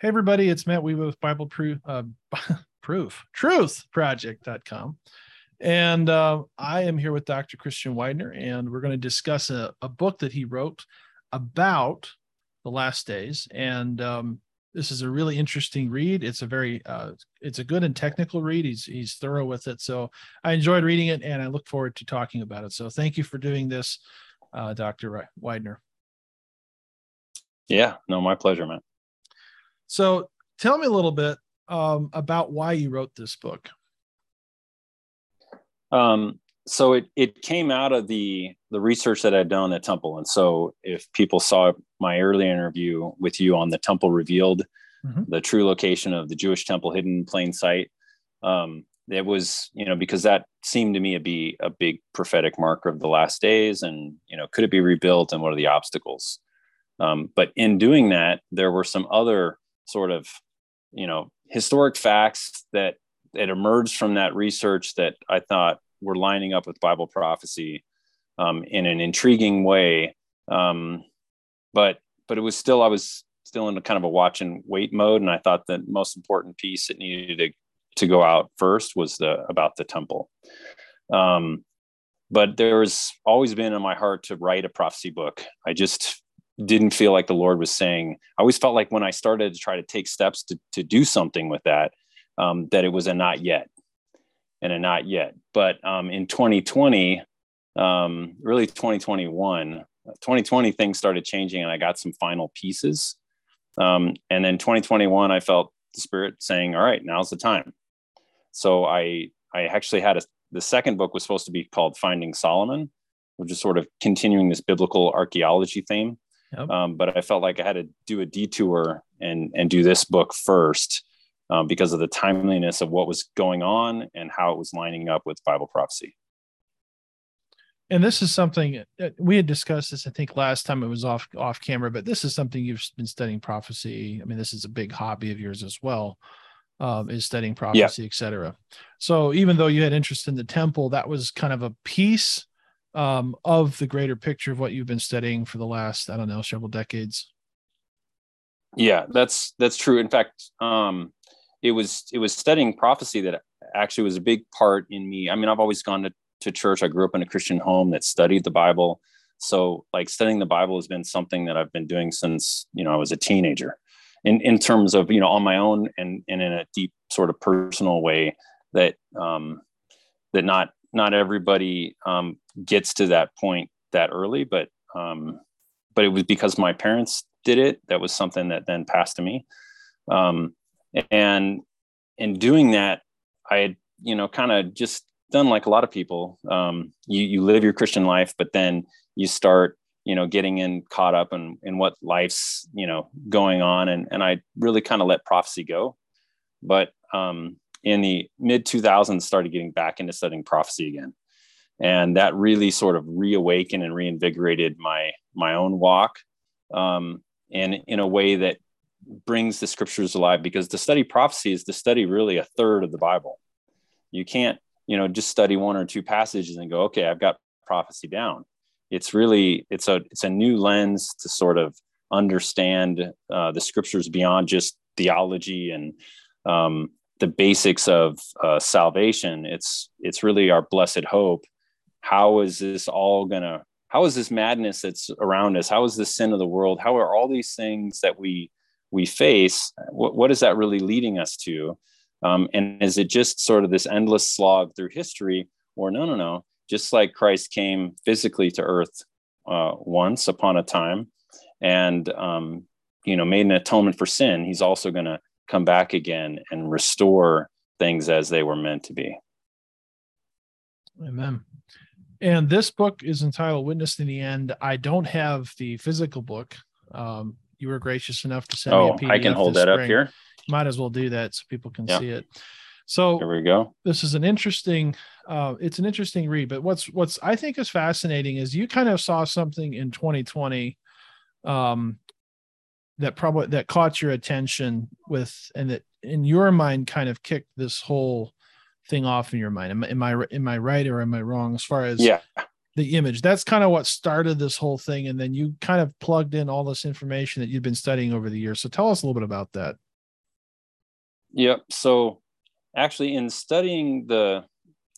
Hey, everybody, it's Matt Weaver with Bible Proof, uh, Proof, Truthproject.com. And uh, I am here with Dr. Christian Widener, and we're going to discuss a, a, book that he wrote about the last days. And um, this is a really interesting read. It's a very, uh, it's a good and technical read. He's he's thorough with it. So I enjoyed reading it, and I look forward to talking about it. So thank you for doing this, uh, Dr. Widener. Yeah, no, my pleasure, man. So tell me a little bit um, about why you wrote this book. Um, so it it came out of the the research that I'd done at Temple, and so if people saw my early interview with you on the Temple Revealed, mm-hmm. the true location of the Jewish temple hidden in plain sight, um, it was you know because that seemed to me to be a big prophetic marker of the last days, and you know could it be rebuilt, and what are the obstacles? Um, but in doing that, there were some other sort of you know historic facts that that emerged from that research that I thought were lining up with Bible prophecy um, in an intriguing way. Um, but but it was still I was still in a kind of a watch and wait mode, and I thought the most important piece that needed to to go out first was the about the temple. Um, but there's always been in my heart to write a prophecy book. I just didn't feel like the Lord was saying. I always felt like when I started to try to take steps to to do something with that, um, that it was a not yet, and a not yet. But um, in 2020, um, really 2021, 2020 things started changing, and I got some final pieces. Um, and then 2021, I felt the Spirit saying, "All right, now's the time." So I I actually had a the second book was supposed to be called Finding Solomon, which is sort of continuing this biblical archaeology theme. Yep. Um, but I felt like I had to do a detour and and do this book first um, because of the timeliness of what was going on and how it was lining up with Bible prophecy. And this is something we had discussed this, I think, last time it was off off camera. But this is something you've been studying prophecy. I mean, this is a big hobby of yours as well, um, is studying prophecy, yeah. et cetera. So even though you had interest in the temple, that was kind of a piece um, of the greater picture of what you've been studying for the last, I don't know, several decades. Yeah, that's that's true. In fact, um, it was it was studying prophecy that actually was a big part in me. I mean, I've always gone to, to church. I grew up in a Christian home that studied the Bible. So like studying the Bible has been something that I've been doing since, you know, I was a teenager. In in terms of, you know, on my own and and in a deep sort of personal way that um that not not everybody um, gets to that point that early, but um, but it was because my parents did it. That was something that then passed to me, um, and in doing that, I had you know kind of just done like a lot of people. Um, you you live your Christian life, but then you start you know getting in caught up in in what life's you know going on, and and I really kind of let prophecy go, but um, in the mid 2000s started getting back into studying prophecy again. And that really sort of reawakened and reinvigorated my my own walk um, and in a way that brings the scriptures alive because to study prophecy is to study really a third of the bible. You can't you know just study one or two passages and go okay i've got prophecy down. It's really it's a it's a new lens to sort of understand uh, the scriptures beyond just theology and um, the basics of uh, salvation. It's it's really our blessed hope. How is this all gonna? How is this madness that's around us? How is the sin of the world? How are all these things that we we face? What, what is that really leading us to? Um, and is it just sort of this endless slog through history, or no, no, no? Just like Christ came physically to Earth uh, once upon a time, and um, you know made an atonement for sin, He's also going to come back again and restore things as they were meant to be. Amen. And this book is entitled Witnessing the End. I don't have the physical book. Um, you were gracious enough to send oh, me a PDF. I can hold that spring. up here. Might as well do that so people can see it. So here we go. This is an interesting, uh, it's an interesting read. But what's what's I think is fascinating is you kind of saw something in 2020 um, that probably that caught your attention with and that in your mind kind of kicked this whole thing off in your mind am, am i am i right or am i wrong as far as yeah the image. That's kind of what started this whole thing. And then you kind of plugged in all this information that you've been studying over the years. So tell us a little bit about that. Yep. So actually, in studying the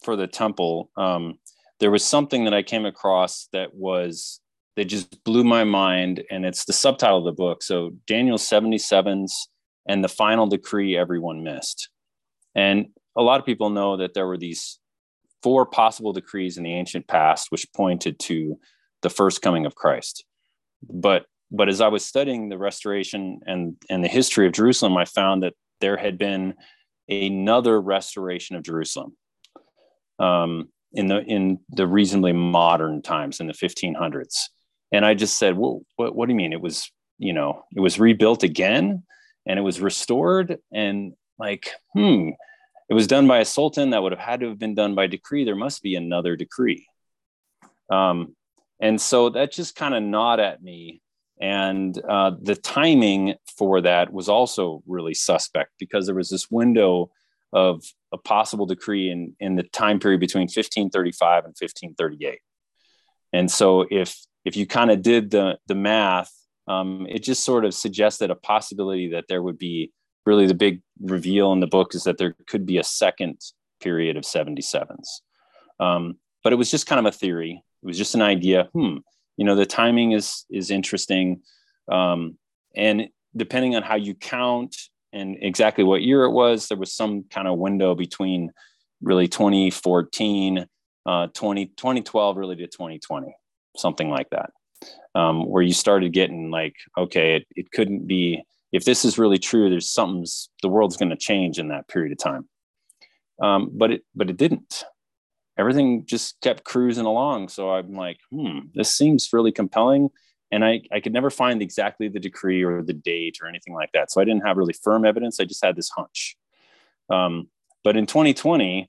for the temple, um, there was something that I came across that was that just blew my mind, and it's the subtitle of the book. So Daniel 77s and the final decree everyone missed. And a lot of people know that there were these four possible decrees in the ancient past which pointed to the first coming of Christ. But but as I was studying the restoration and and the history of Jerusalem, I found that there had been another restoration of Jerusalem um, in the in the reasonably modern times in the 1500s. And I just said, "Well, what, what do you mean? It was you know it was rebuilt again, and it was restored, and like hmm." it was done by a sultan that would have had to have been done by decree there must be another decree um, and so that just kind of gnawed at me and uh, the timing for that was also really suspect because there was this window of a possible decree in, in the time period between 1535 and 1538 and so if if you kind of did the the math um, it just sort of suggested a possibility that there would be really the big reveal in the book is that there could be a second period of 77s. Um, but it was just kind of a theory. It was just an idea. Hmm, you know, the timing is is interesting, um, and depending on how you count and exactly what year it was, there was some kind of window between really 2014, uh, 20, 2012, really to 2020, something like that, um, where you started getting like, okay, it, it couldn't be if this is really true, there's something's the world's going to change in that period of time. Um, but it but it didn't. Everything just kept cruising along. So I'm like, hmm, this seems really compelling. And I, I could never find exactly the decree or the date or anything like that. So I didn't have really firm evidence. I just had this hunch. Um, but in 2020,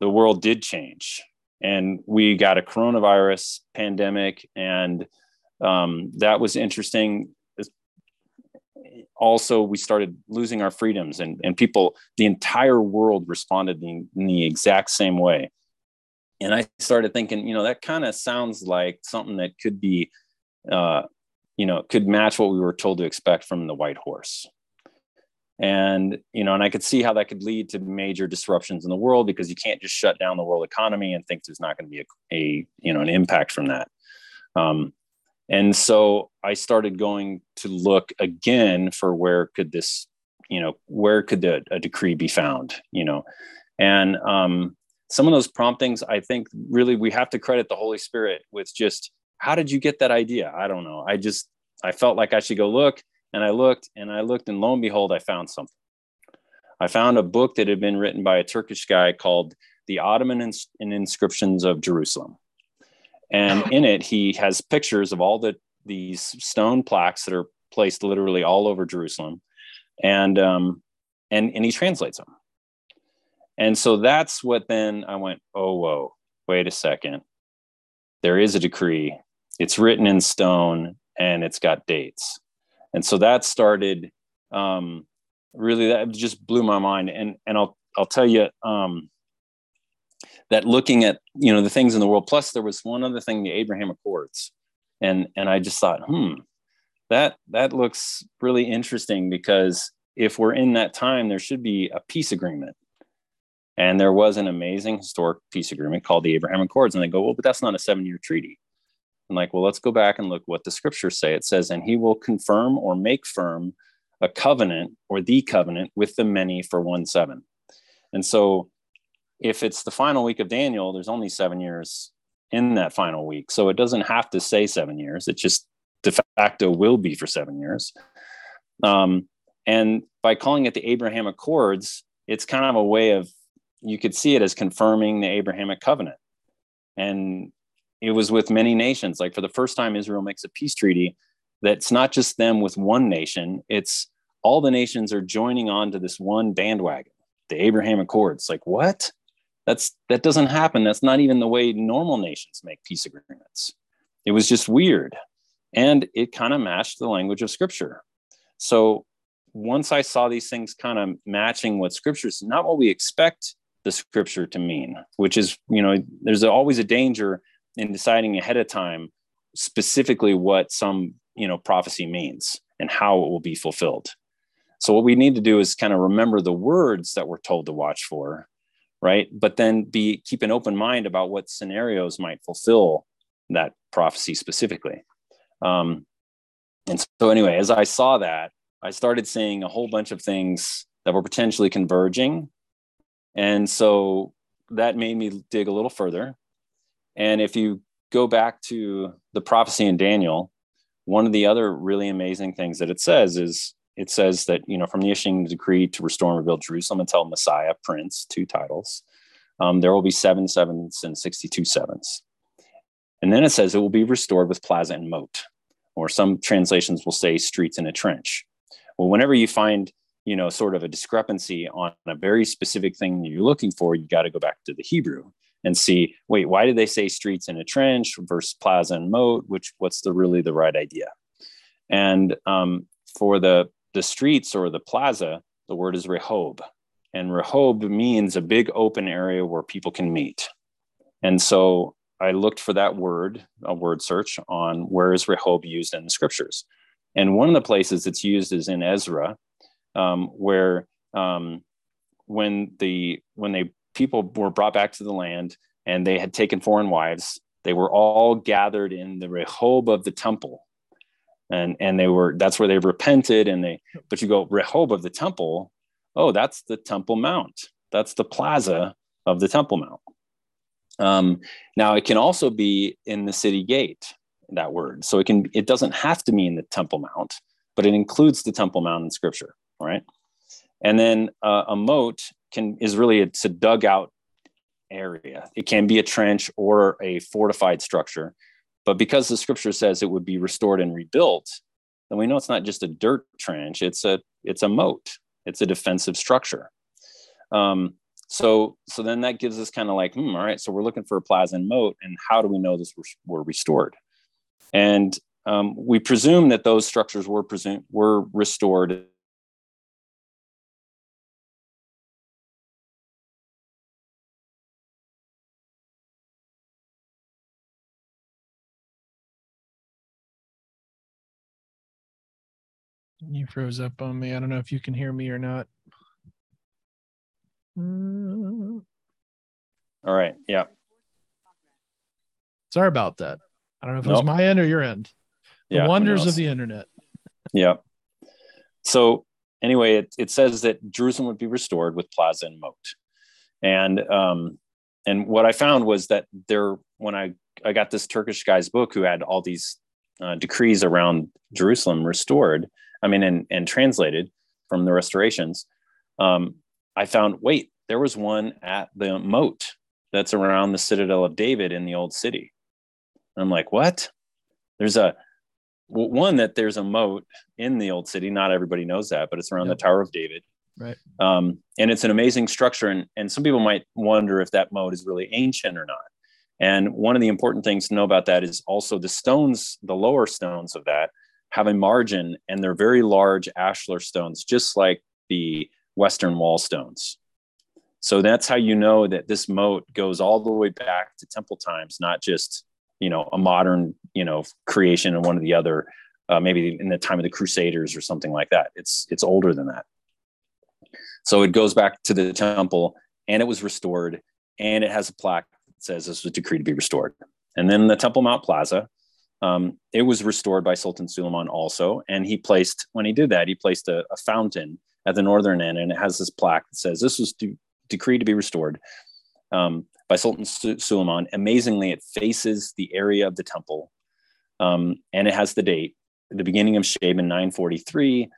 the world did change. And we got a coronavirus pandemic. And um, that was interesting also we started losing our freedoms and, and people the entire world responded in, in the exact same way and i started thinking you know that kind of sounds like something that could be uh, you know could match what we were told to expect from the white horse and you know and i could see how that could lead to major disruptions in the world because you can't just shut down the world economy and think there's not going to be a, a you know an impact from that. Um, and so i started going to look again for where could this you know where could the, a decree be found you know? And um, some of those promptings i think really we have to credit the holy spirit with just how did you get that idea? I don't know. I just i felt like i should go look and i looked and i looked and lo and behold i found something. I found a book that had been written by a turkish guy called the ottoman Ins- inscriptions of jerusalem. And in it he has pictures of all the these stone plaques that are placed literally all over Jerusalem, and um, and and he translates them. And so that's what then I went, oh whoa, wait a second, there is a decree. It's written in stone and it's got dates, and so that started. Um, really, that just blew my mind. And and I'll I'll tell you. Um, that looking at you know the things in the world plus there was one other thing the abraham accords and and i just thought hmm that that looks really interesting because if we're in that time there should be a peace agreement and there was an amazing historic peace agreement called the abraham accords and they go well but that's not a seven year treaty i'm like well let's go back and look what the scriptures say it says and he will confirm or make firm a covenant or the covenant with the many for one seven and so if it's the final week of Daniel, there's only seven years in that final week. So it doesn't have to say seven years. It just de facto will be for seven years. Um, and by calling it the Abraham Accords, it's kind of a way of, you could see it as confirming the Abrahamic covenant. And it was with many nations. Like for the first time, Israel makes a peace treaty that's not just them with one nation, it's all the nations are joining on to this one bandwagon, the Abraham Accords. Like, what? That's that doesn't happen. That's not even the way normal nations make peace agreements. It was just weird. And it kind of matched the language of scripture. So once I saw these things kind of matching what scripture's not what we expect the scripture to mean, which is, you know, there's always a danger in deciding ahead of time specifically what some you know prophecy means and how it will be fulfilled. So what we need to do is kind of remember the words that we're told to watch for right? But then be keep an open mind about what scenarios might fulfill that prophecy specifically. Um, and so anyway as i saw that i started seeing a whole bunch of things that were potentially converging. And so that made me dig a little further and if you go back to the prophecy in daniel one of the other really amazing things that it says is it says that you know from the issuing decree to restore and rebuild jerusalem until messiah prince two titles um, there will be seven sevens and 62 sevens. And then it says it will be restored with plaza and moat or some translations will say streets in a trench. Well whenever you find you know sort of a discrepancy on a very specific thing you're looking for you got to go back to the hebrew and see wait why did they say streets in a trench versus plaza and moat? Which what's the really the right idea? And um, for the the streets or the plaza the word is rehob. And rehob means a big open area where people can meet. And so i looked for that word a word search on where is rehob used in the scriptures. And one of the places it's used is in ezra um, where um, when the when they people were brought back to the land and they had taken foreign wives. They were all gathered in the Rehob of the temple. And, and they were that's where they repented and they but you go Rehob of the temple? Oh that's the temple mount. That's the plaza of the temple mount. Um, now it can also be in the city gate that word. So it can it doesn't have to mean the temple mount but it includes the temple mount in scripture right? And then uh, a moat can is really it's a dugout area. It can be a trench or a fortified structure, but because the scripture says it would be restored and rebuilt, then we know it's not just a dirt trench. It's a it's a moat. It's a defensive structure. Um, so so then that gives us kind of like, hmm, all right. So we're looking for a plaza and moat, and how do we know this were, restored? And um, we presume that those structures were presumed were restored You froze up on me. I don't know if you can hear me or not. All right. Yeah. Sorry about that. I don't know if nope. it was my end or your end. The yeah, wonders of the internet. Yeah. So anyway, it, it says that Jerusalem would be restored with plaza and moat. And um, and what I found was that there when I I got this Turkish guy's book who had all these uh, decrees around Jerusalem restored, I mean, and, and translated from the restorations, um, I found, wait, there was one at the moat that's around the citadel of David in the old city. And I'm like, what? There's a one that there's a moat in the old city. Not everybody knows that, but it's around yep. the Tower of David. Right. Um, and it's an amazing structure. And, and some people might wonder if that moat is really ancient or not. And one of the important things to know about that is also the stones, the lower stones of that have a margin and they're very large ashlar stones, just like the Western wall stones. So that's how you know that this moat goes all the way back to temple times, not just, you know, a modern, you know, creation and one of the other, uh, maybe in the time of the Crusaders or something like that. It's, it's older than that. So it goes back to the temple and it was restored and it has a plaque that says this was decreed to be restored. And then the Temple Mount Plaza, um, it was restored by Sultan Suleiman also. And he placed, when he did that, he placed a, a fountain at the northern end and it has this plaque that says this was de- decreed to be restored um, by Sultan Su- Suleiman. Amazingly, it faces the area of the temple um, and it has the date, the beginning of Shaban 943,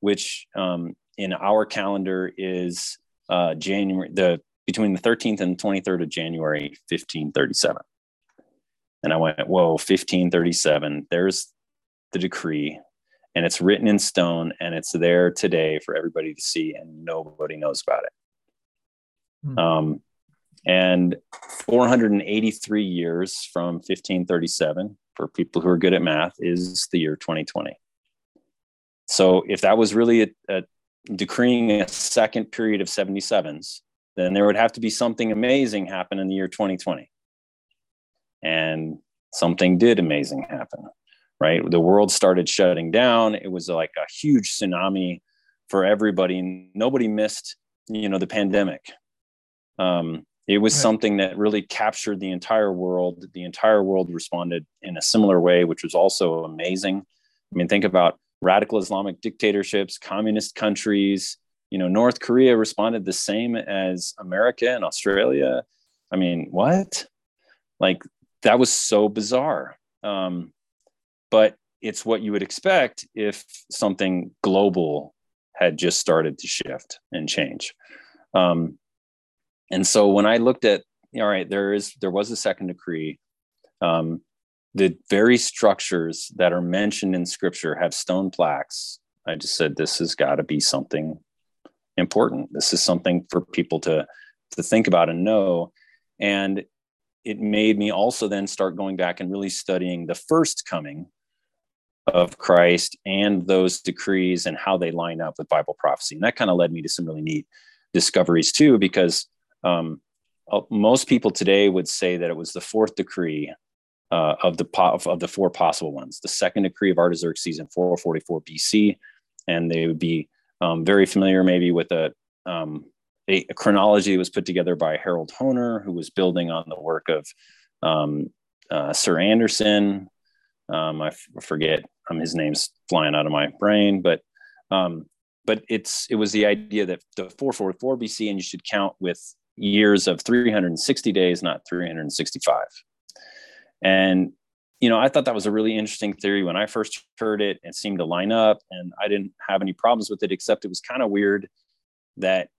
which um, in our calendar is uh, January, the between the 13th and 23rd of January, 1537. And I went, whoa, 1537. There's the decree, and it's written in stone, and it's there today for everybody to see, and nobody knows about it. Mm-hmm. Um, and 483 years from 1537 for people who are good at math is the year 2020. So if that was really a, a decreeing a second period of 77s, then there would have to be something amazing happen in the year 2020 and something did amazing happen right? The world started shutting down. It was like a huge tsunami for everybody. Nobody missed you know the pandemic. Um, it was right. something that really captured the entire world. The entire world responded in a similar way which was also amazing. I mean think about radical islamic dictatorships communist countries. You know north korea responded the same as america and australia. I mean what? Like that was so bizarre. Um, but it's what you would expect if something global had just started to shift and change. Um, and so when i looked at all right there is there was a second decree. Um, the very structures that are mentioned in scripture have stone plaques. I just said this has got to be something important. This is something for people to to think about and know. And it made me also then start going back and really studying the first coming of Christ and those decrees and how they line up with Bible prophecy. And that kind of led me to some really neat discoveries too, because um, most people today would say that it was the fourth decree uh, of the of the four possible ones. The second decree of Artaxerxes in 444 BC, and they would be um, very familiar maybe with a, um, a, a, chronology was put together by Harold Hoehner, who was building on the work of um, uh, Sir Anderson. Um, forget um, his name's flying out of my brain, but um, but it's it was the idea that the 444 BC and you should count with years of 360 days, not 365. And you know, I thought that was a really interesting theory when I first heard it. It seemed to line up, and I didn't have any problems with it, except it was kind of weird that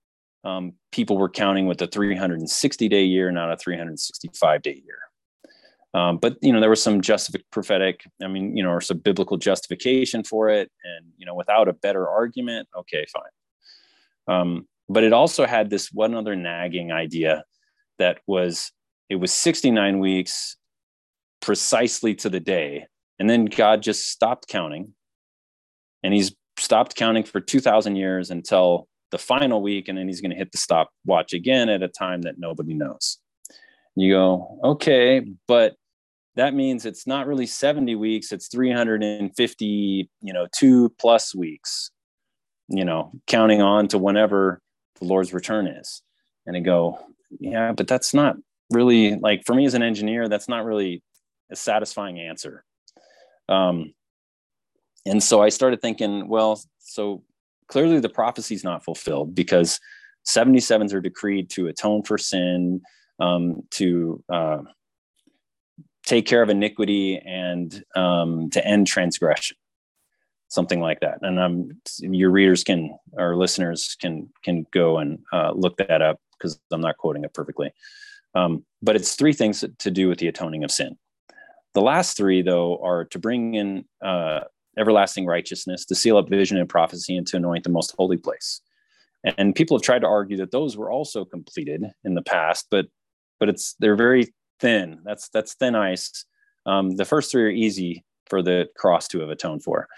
um, people were counting with a 360 day year, not a 365 day year. Um, but you know, there was some justific prophetic, I mean, you know, or some biblical justification for it, and you know, without a better argument, okay, fine. Um, but it also had this one other nagging idea that was it was 69 weeks precisely to the day, and then God just stopped counting, and He's stopped counting for 2,000 years until the final week, and then He's going to hit the stop watch again at a time that nobody knows. You go, okay, but that means it's not really 70 weeks it's 350 you know two plus weeks you know counting on to whenever the lord's return is and I go yeah but that's not really like for me as an engineer that's not really a satisfying answer um and so i started thinking well so clearly the prophecy is not fulfilled because 77s are decreed to atone for sin um, to uh, take care of iniquity and um, to end transgression something like that. And um, your readers can or listeners can can go and uh, look that up because i'm not quoting it perfectly. Um, but it's three things to do with the atoning of sin. The last three though are to bring in uh, everlasting righteousness to seal up vision and prophecy and to anoint the most holy place and people have tried to argue that those were also completed in the past but but it's they're very thin. That's that's thin ice. Um, the first three are easy for the cross to have atoned for.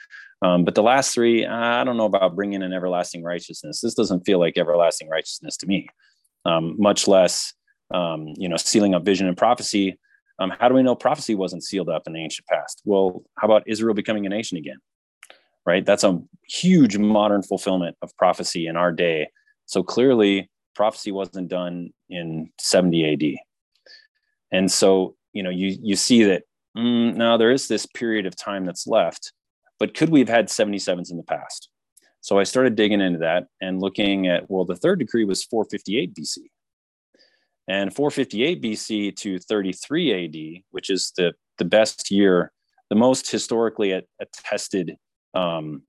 Um, but the last three, I don't know about bringing in everlasting righteousness. This doesn't feel like everlasting righteousness to me, um, much less, um, you know, sealing up vision and prophecy. Um, how do we know prophecy wasn't sealed up in the ancient past? Well, how about Israel becoming a nation again? Right? That's a huge modern fulfillment of prophecy in our day. So clearly, prophecy wasn't done in 70 AD. And so, you know, you you see that mm, now there is this period of time that's left, but could we have had 77s in the past? So I started digging into that and looking at well, the third decree was 458 BC. And 458 BC to 33 AD, which is the, the best year, the most historically attested um,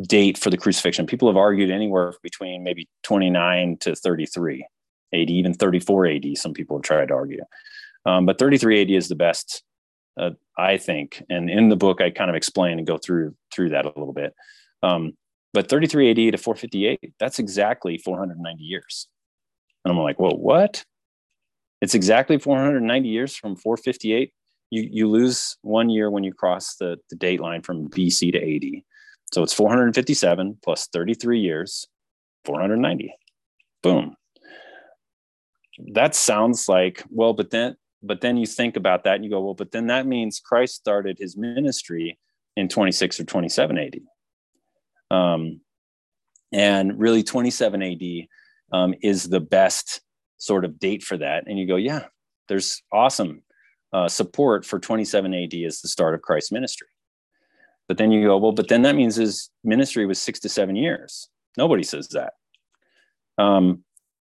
date for the crucifixion. People have argued anywhere between maybe 29 to 33 AD, even 34 AD, some people have tried to argue. Um, but 33 AD is the best, uh, I think. And in the book, I kind of explain and go through through that a little bit. Um, but 33 AD to 458, that's exactly 490 years. And I'm like, well, what? It's exactly 490 years from 458. You, you lose one year when you cross the, the date line from BC to AD. So it's 457 plus 33 years, 490. Boom. That sounds like, well, but then but then you think about that and you go, well, but then that means Christ started his ministry in 26 or 27 AD. Um, and really, 27 AD um, is the best sort of date for that. And you go, yeah, there's awesome uh, support for 27 AD as the start of Christ's ministry. But then you go, well, but then that means his ministry was six to seven years. Nobody says that. Um,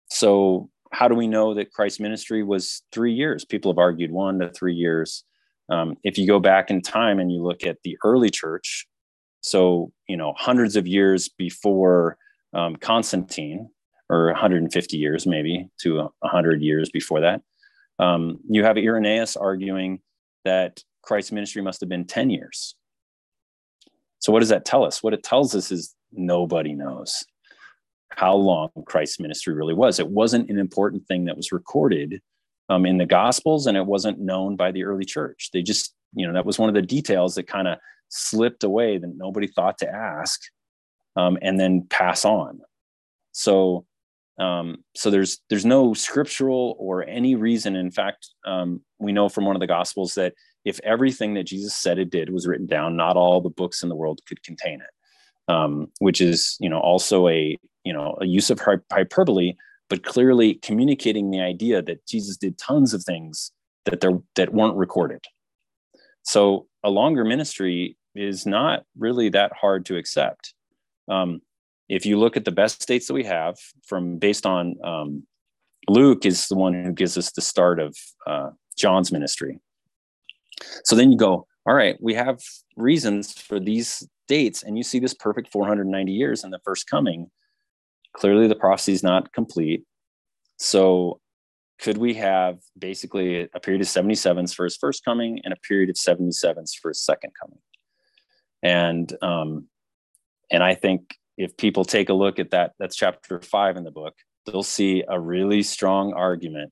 so how do we know that Christ's ministry was three years? People have argued one to three years. Um, if you go back in time and you look at the early church, so you know hundreds of years before um, Constantine, or 150 years maybe to 100 years before that, um, you have Irenaeus arguing that Christ's ministry must have been 10 years. So what does that tell us? What it tells us is nobody knows how long Christ's ministry really was. It wasn't an important thing that was recorded um, in the Gospels, and it wasn't known by the early church. They just, you know, that was one of the details that kind of slipped away that nobody thought to ask, um, and then pass on. So, um, so there's there's no scriptural or any reason. In fact, um, we know from one of the Gospels that if everything that Jesus said it did was written down, not all the books in the world could contain it. Um, which is, you know, also a you know a use of hyperbole but clearly communicating the idea that jesus did tons of things that there that weren't recorded so a longer ministry is not really that hard to accept um, if you look at the best states that we have from based on um, luke is the one who gives us the start of uh, john's ministry so then you go all right we have reasons for these dates and you see this perfect 490 years in the first coming clearly the prophecy is not complete. So could we have basically a period of 77s for his first coming and a period of 77s for his second coming? And um, and I think if people take a look at that, that's chapter five in the book, they'll see a really strong argument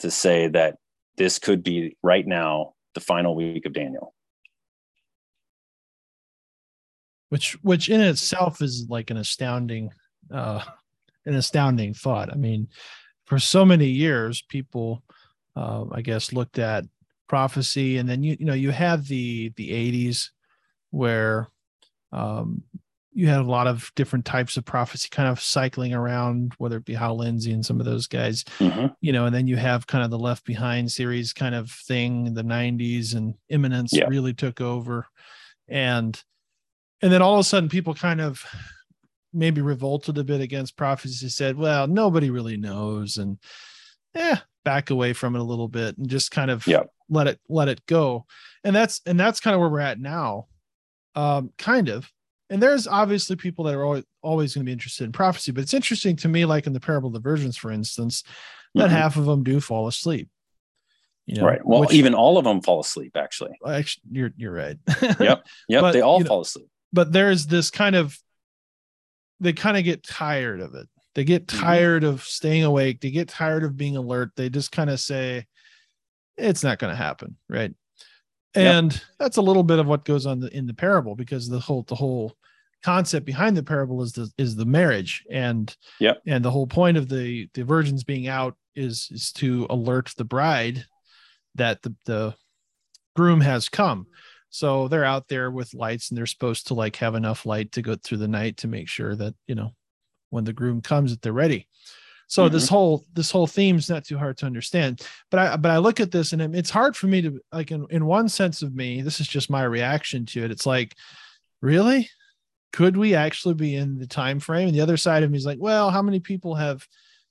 to say that this could be right now the final week of Daniel. Which which in itself is like an astounding uh, an astounding thought. I mean, for so many years, people, uh, I guess, looked at prophecy, and then you you know you have the the '80s where um, you had a lot of different types of prophecy kind of cycling around, whether it be Hal Lindsey and some of those guys, mm-hmm. you know, and then you have kind of the Left Behind series kind of thing in the 90s, and Imminence yeah. really took over, and and then all of a sudden people kind of maybe revolted a bit against prophecy said well nobody really knows and yeah back away from it a little bit and just kind of yeah. let it let it go and that's and that's kind of where we're at now um kind of and there's obviously people that are always, always going to be interested in prophecy but it's interesting to me like in the parable of the virgins for instance that mm-hmm. half of them do fall asleep you know, right well which, even all of them fall asleep actually actually you're you're right yep yep but, they all fall know, asleep but there's this kind of they kind of get tired of it. They get mm-hmm. tired mm-hmm. of staying awake. They get tired of being alert. They just kind of say, it's not going to happen. Right. And yep. that's a little bit of what goes on the, in the parable because the whole, the whole concept behind the parable is the, is the marriage. And, yeah. And the whole point of the, the virgins being out is, is to alert the bride that the, the groom has come. So they're out there with lights and they're supposed to like have enough light to go through the night to make sure that, you know, when the groom comes that they're ready. So mm-hmm. this whole this whole theme's not too hard to understand. But I but I look at this and it's hard for me to like in, in one sense of me, this is just my reaction to it. It's like, really? Could we actually be in the time frame? And the other side of me is like, well, how many people have,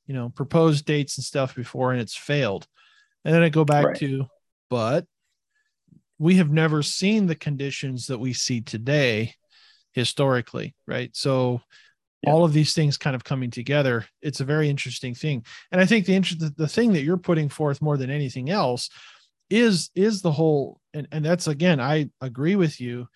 you know, proposed dates and stuff before and it's failed? And then I go back right. to, but we have never seen the conditions that we see today historically, right? So yeah. all of these things kind of coming together, it's a very interesting thing. And I think the interest the thing that you're putting forth more than anything else is is the whole and, and that's again, I agree with you.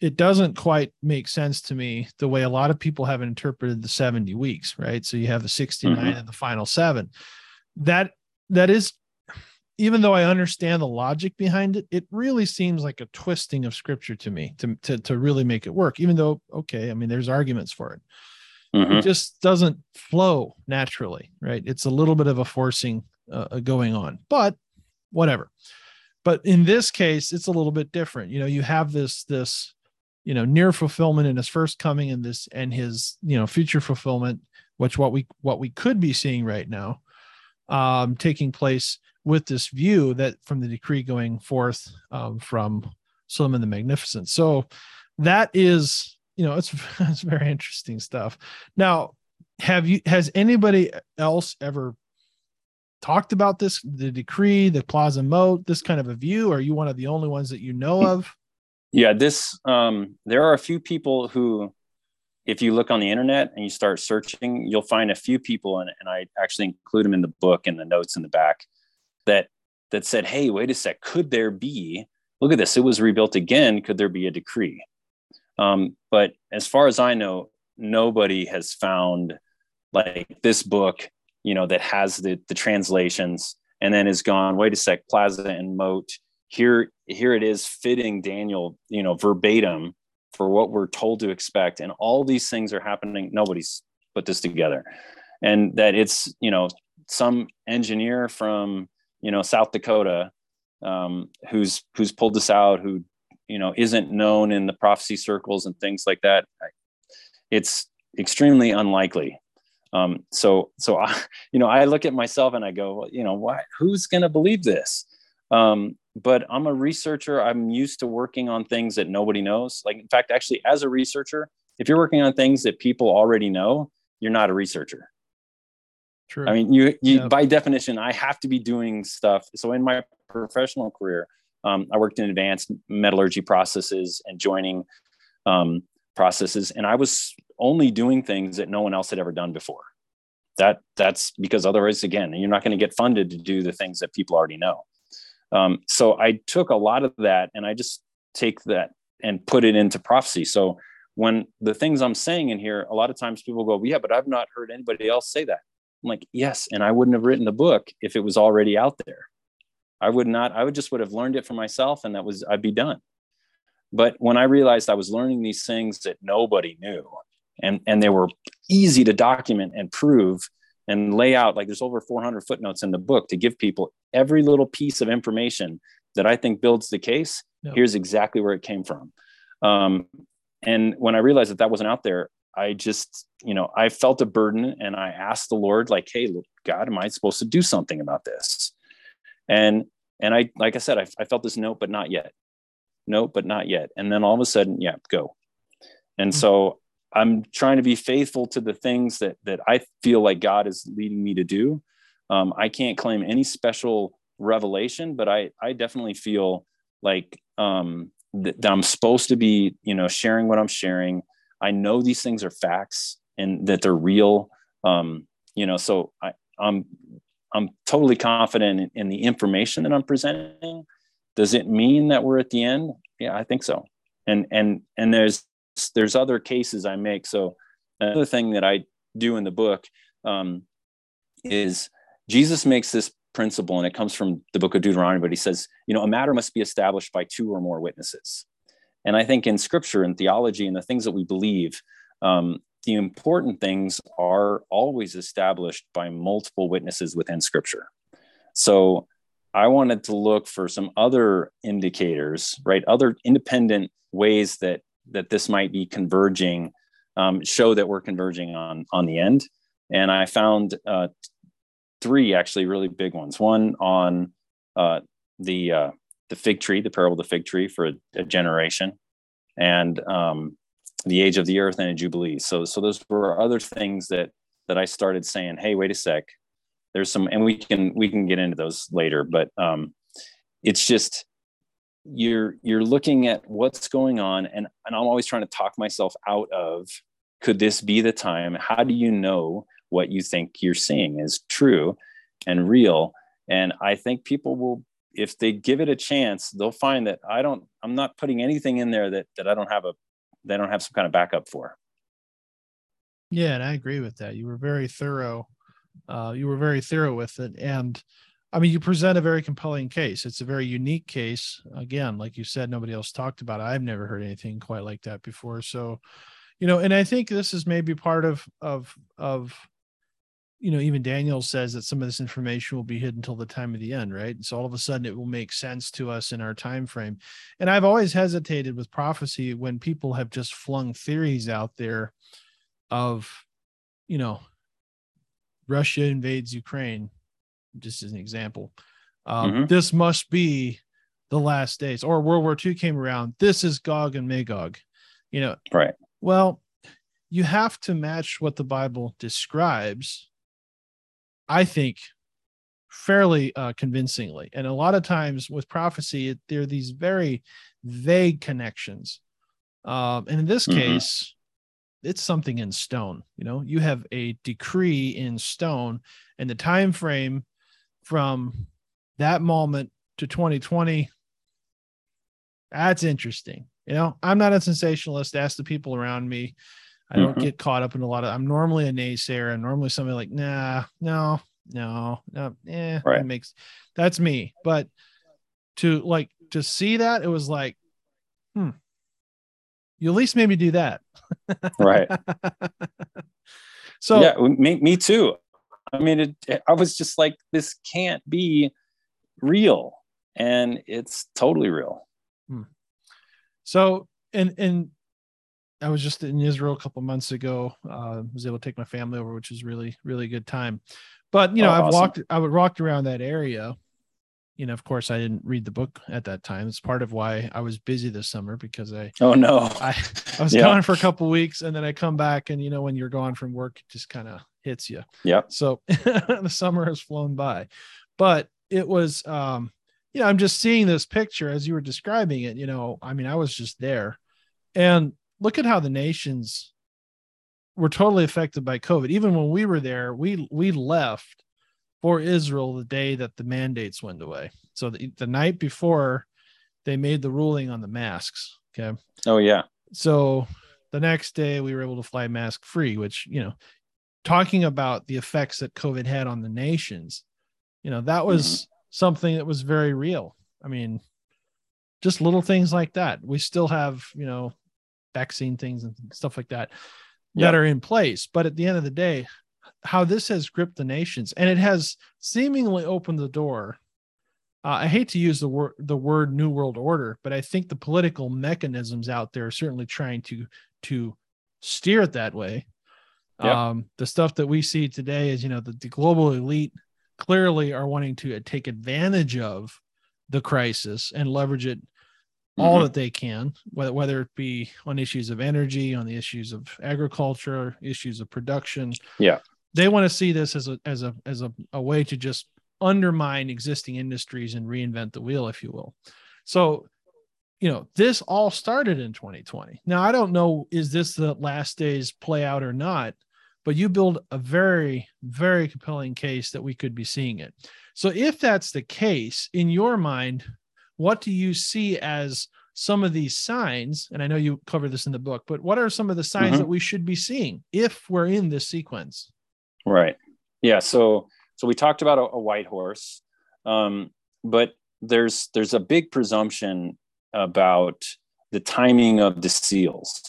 It doesn't quite make sense to me the way a lot of people have interpreted the 70 weeks, right? So you have the 69 mm-hmm. and the final seven. That that is even though I understand the logic behind it, it really seems like a twisting of scripture to me to, to, to really make it work, even though, okay, I mean, there's arguments for it. Mm-hmm. It just doesn't flow naturally, right? It's a little bit of a forcing uh, going on, but whatever. But in this case, it's a little bit different. You know, you have this this you know near fulfillment in his first coming and this and his you know future fulfillment which what we what we could be seeing right now um taking place with this view that from the decree going forth um, from Solomon the Magnificent. So that is, you know, it's it's very interesting stuff. Now, have you has anybody else ever talked about this, the decree, the plaza moat, this kind of a view? Are you one of the only ones that you know of? Yeah, this um there are a few people who if you look on the internet and you start searching, you'll find a few people, and, and I actually include them in the book and the notes in the back that that said, "Hey, wait a sec, could there be? Look at this, it was rebuilt again. Could there be a decree?" Um, but as far as I know, nobody has found like this book, you know, that has the the translations and then has gone, "Wait a sec, Plaza and Moat." Here, here it is fitting Daniel, you know, verbatim for what we're told to expect, and all these things are happening. Nobody's put this together, and that it's you know some engineer from you know South Dakota um, who's who's pulled this out, who you know isn't known in the prophecy circles and things like that. It's extremely unlikely. Um, so so I you know I look at myself and I go, well, you know, why? Who's going to believe this? Um, but I'm a researcher. I'm used to working on things that nobody knows. Like in fact, actually, as a researcher, if you're working on things that people already know, you're not a researcher. True. I mean, you, you yeah. by definition, I have to be doing stuff. So in my professional career, um, I worked in advanced metallurgy processes and joining um, processes, and I was only doing things that no one else had ever done before. That that's because otherwise, again, you're not going to get funded to do the things that people already know. Um, so I took a lot of that, and I just take that and put it into prophecy. So when the things I'm saying in here, a lot of times people go, well, "Yeah, but I've not heard anybody else say that." I'm like, yes. And I wouldn't have written the book if it was already out there. I would not, I would just would have learned it for myself and that was, I'd be done. But when I realized I was learning these things that nobody knew and, and they were easy to document and prove and lay out, like there's over 400 footnotes in the book to give people every little piece of information that I think builds the case. Yep. Here's exactly where it came from. Um, and when I realized that that wasn't out there, I just, you know, I felt a burden and I asked the Lord, like, hey, God, am I supposed to do something about this? And and I, like I said, I, I felt this note, but not yet. Note, but not yet. And then all of a sudden, yeah, go. And mm-hmm. so I'm trying to be faithful to the things that that I feel like God is leading me to do. Um, I can't claim any special revelation, but I I definitely feel like um, that, that I'm supposed to be, you know, sharing what I'm sharing I know these things are facts and that they're real. Um, you know, so I, I'm I'm totally confident in, in, the information that I'm presenting. Does it mean that we're at the end? Yeah, I think so. And and and there's there's other cases I make. So another thing that I do in the book um, is Jesus makes this principle, and it comes from the book of Deuteronomy. But he says, you know, a matter must be established by two or more witnesses. And I think in scripture and theology and the things that we believe, um, the important things are always established by multiple witnesses within scripture. So I wanted to look for some other indicators, right? Other independent ways that that this might be converging, um, show that we're converging on on the end. And I found uh, three actually really big ones. One on uh, the uh, the fig tree, the parable of the fig tree for a, a generation, and um, the age of the earth and a jubilee. So, so those were other things that that I started saying, hey, wait a sec, there's some, and we can we can get into those later, but um, it's just you're you're looking at what's going on, and and I'm always trying to talk myself out of could this be the time? How do you know what you think you're seeing is true and real? And I think people will if they give it a chance, they'll find that I don't, I'm not putting anything in there that, that I don't have a, they don't have some kind of backup for. Yeah. And I agree with that. You were very thorough. Uh, you were very thorough with it. And I mean, you present a very compelling case. It's a very unique case. Again, like you said, nobody else talked about it. I've never heard anything quite like that before. So, you know, and I think this is maybe part of, of, of, you know, even Daniel says that some of this information will be hidden until the time of the end, right? And So all of a sudden it will make sense to us in our time frame. And I've always hesitated with prophecy when people have just flung theories out there of, you know, Russia invades Ukraine, just as an example. Um, mm-hmm. This must be the last days, or World War II came around. This is Gog and Magog. You know, right. Well, you have to match what the Bible describes, I think, fairly uh, convincingly. And a lot of times with prophecy, it, there are these very vague connections. Um, and in this mm-hmm. case, it's something in stone. You know, you have a decree in stone, and the time frame from that moment to 2020 that's interesting you know i'm not a sensationalist ask the people around me I don't mm-hmm. get caught up in a lot of. I'm normally a naysayer. and normally somebody like, nah, no, no, no, eh, right. That makes that's me. But to like to see that, it was like, hmm, you at least made me do that. right. so yeah, me, me too. I mean, it, I was just like, this can't be real, and it's totally real. Hmm. So, and and I was just in Israel a couple months ago. Uh, was able to take my family over, which was really, really good time. But you know, oh, I've awesome. walked, I would walked around that area. You know, of course, I didn't read the book at that time. It's part of why I was busy this summer because I. Oh no! I I was yeah. gone for a couple weeks, and then I come back, and you know, when you're gone from work, it just kind of hits you. Yeah. So the summer has flown by, but it was, um, you know, I'm just seeing this picture as you were describing it. You know, I mean, I was just there, and look at how the nations were totally affected by COVID. Even when we were there, we we left for Israel the day that the mandates went away. So the, the night before they made the ruling on the masks. Okay. Oh yeah. So the next day we were able to fly mask free, which, you know, talking about the effects that COVID had on the nations, you know, that was mm-hmm. something that was very real. I mean, just little things like that. We still have, you know, vaccine things and stuff like that yep. that are in place. But at the end of the day, how this has gripped the nations and it has seemingly opened the door. Uh, I hate to use the word the word new world order, but I think the political mechanisms out there are certainly trying to to steer it that way. Yep. Um, the stuff that we see today is, you know, the, the global elite clearly are wanting to take advantage of the crisis and leverage it all mm-hmm. that they can, whether, whether it be on issues of energy, on the issues of agriculture, issues of production. Yeah. They want to see this as a as a as a, a way to just undermine existing industries and reinvent the wheel, if you will. So, you know, this all started in 2020. Now, I don't know, is this the last days play out or not? But you build a very, very compelling case that we could be seeing it. So, if that's the case, in your mind, what do you see as some of these signs? And i know you cover this in the book but what are some of the signs mm-hmm. that we should be seeing if we're in this sequence? Right. Yeah so so we talked about a, a white horse um, but there's there's a big presumption about the timing of the seals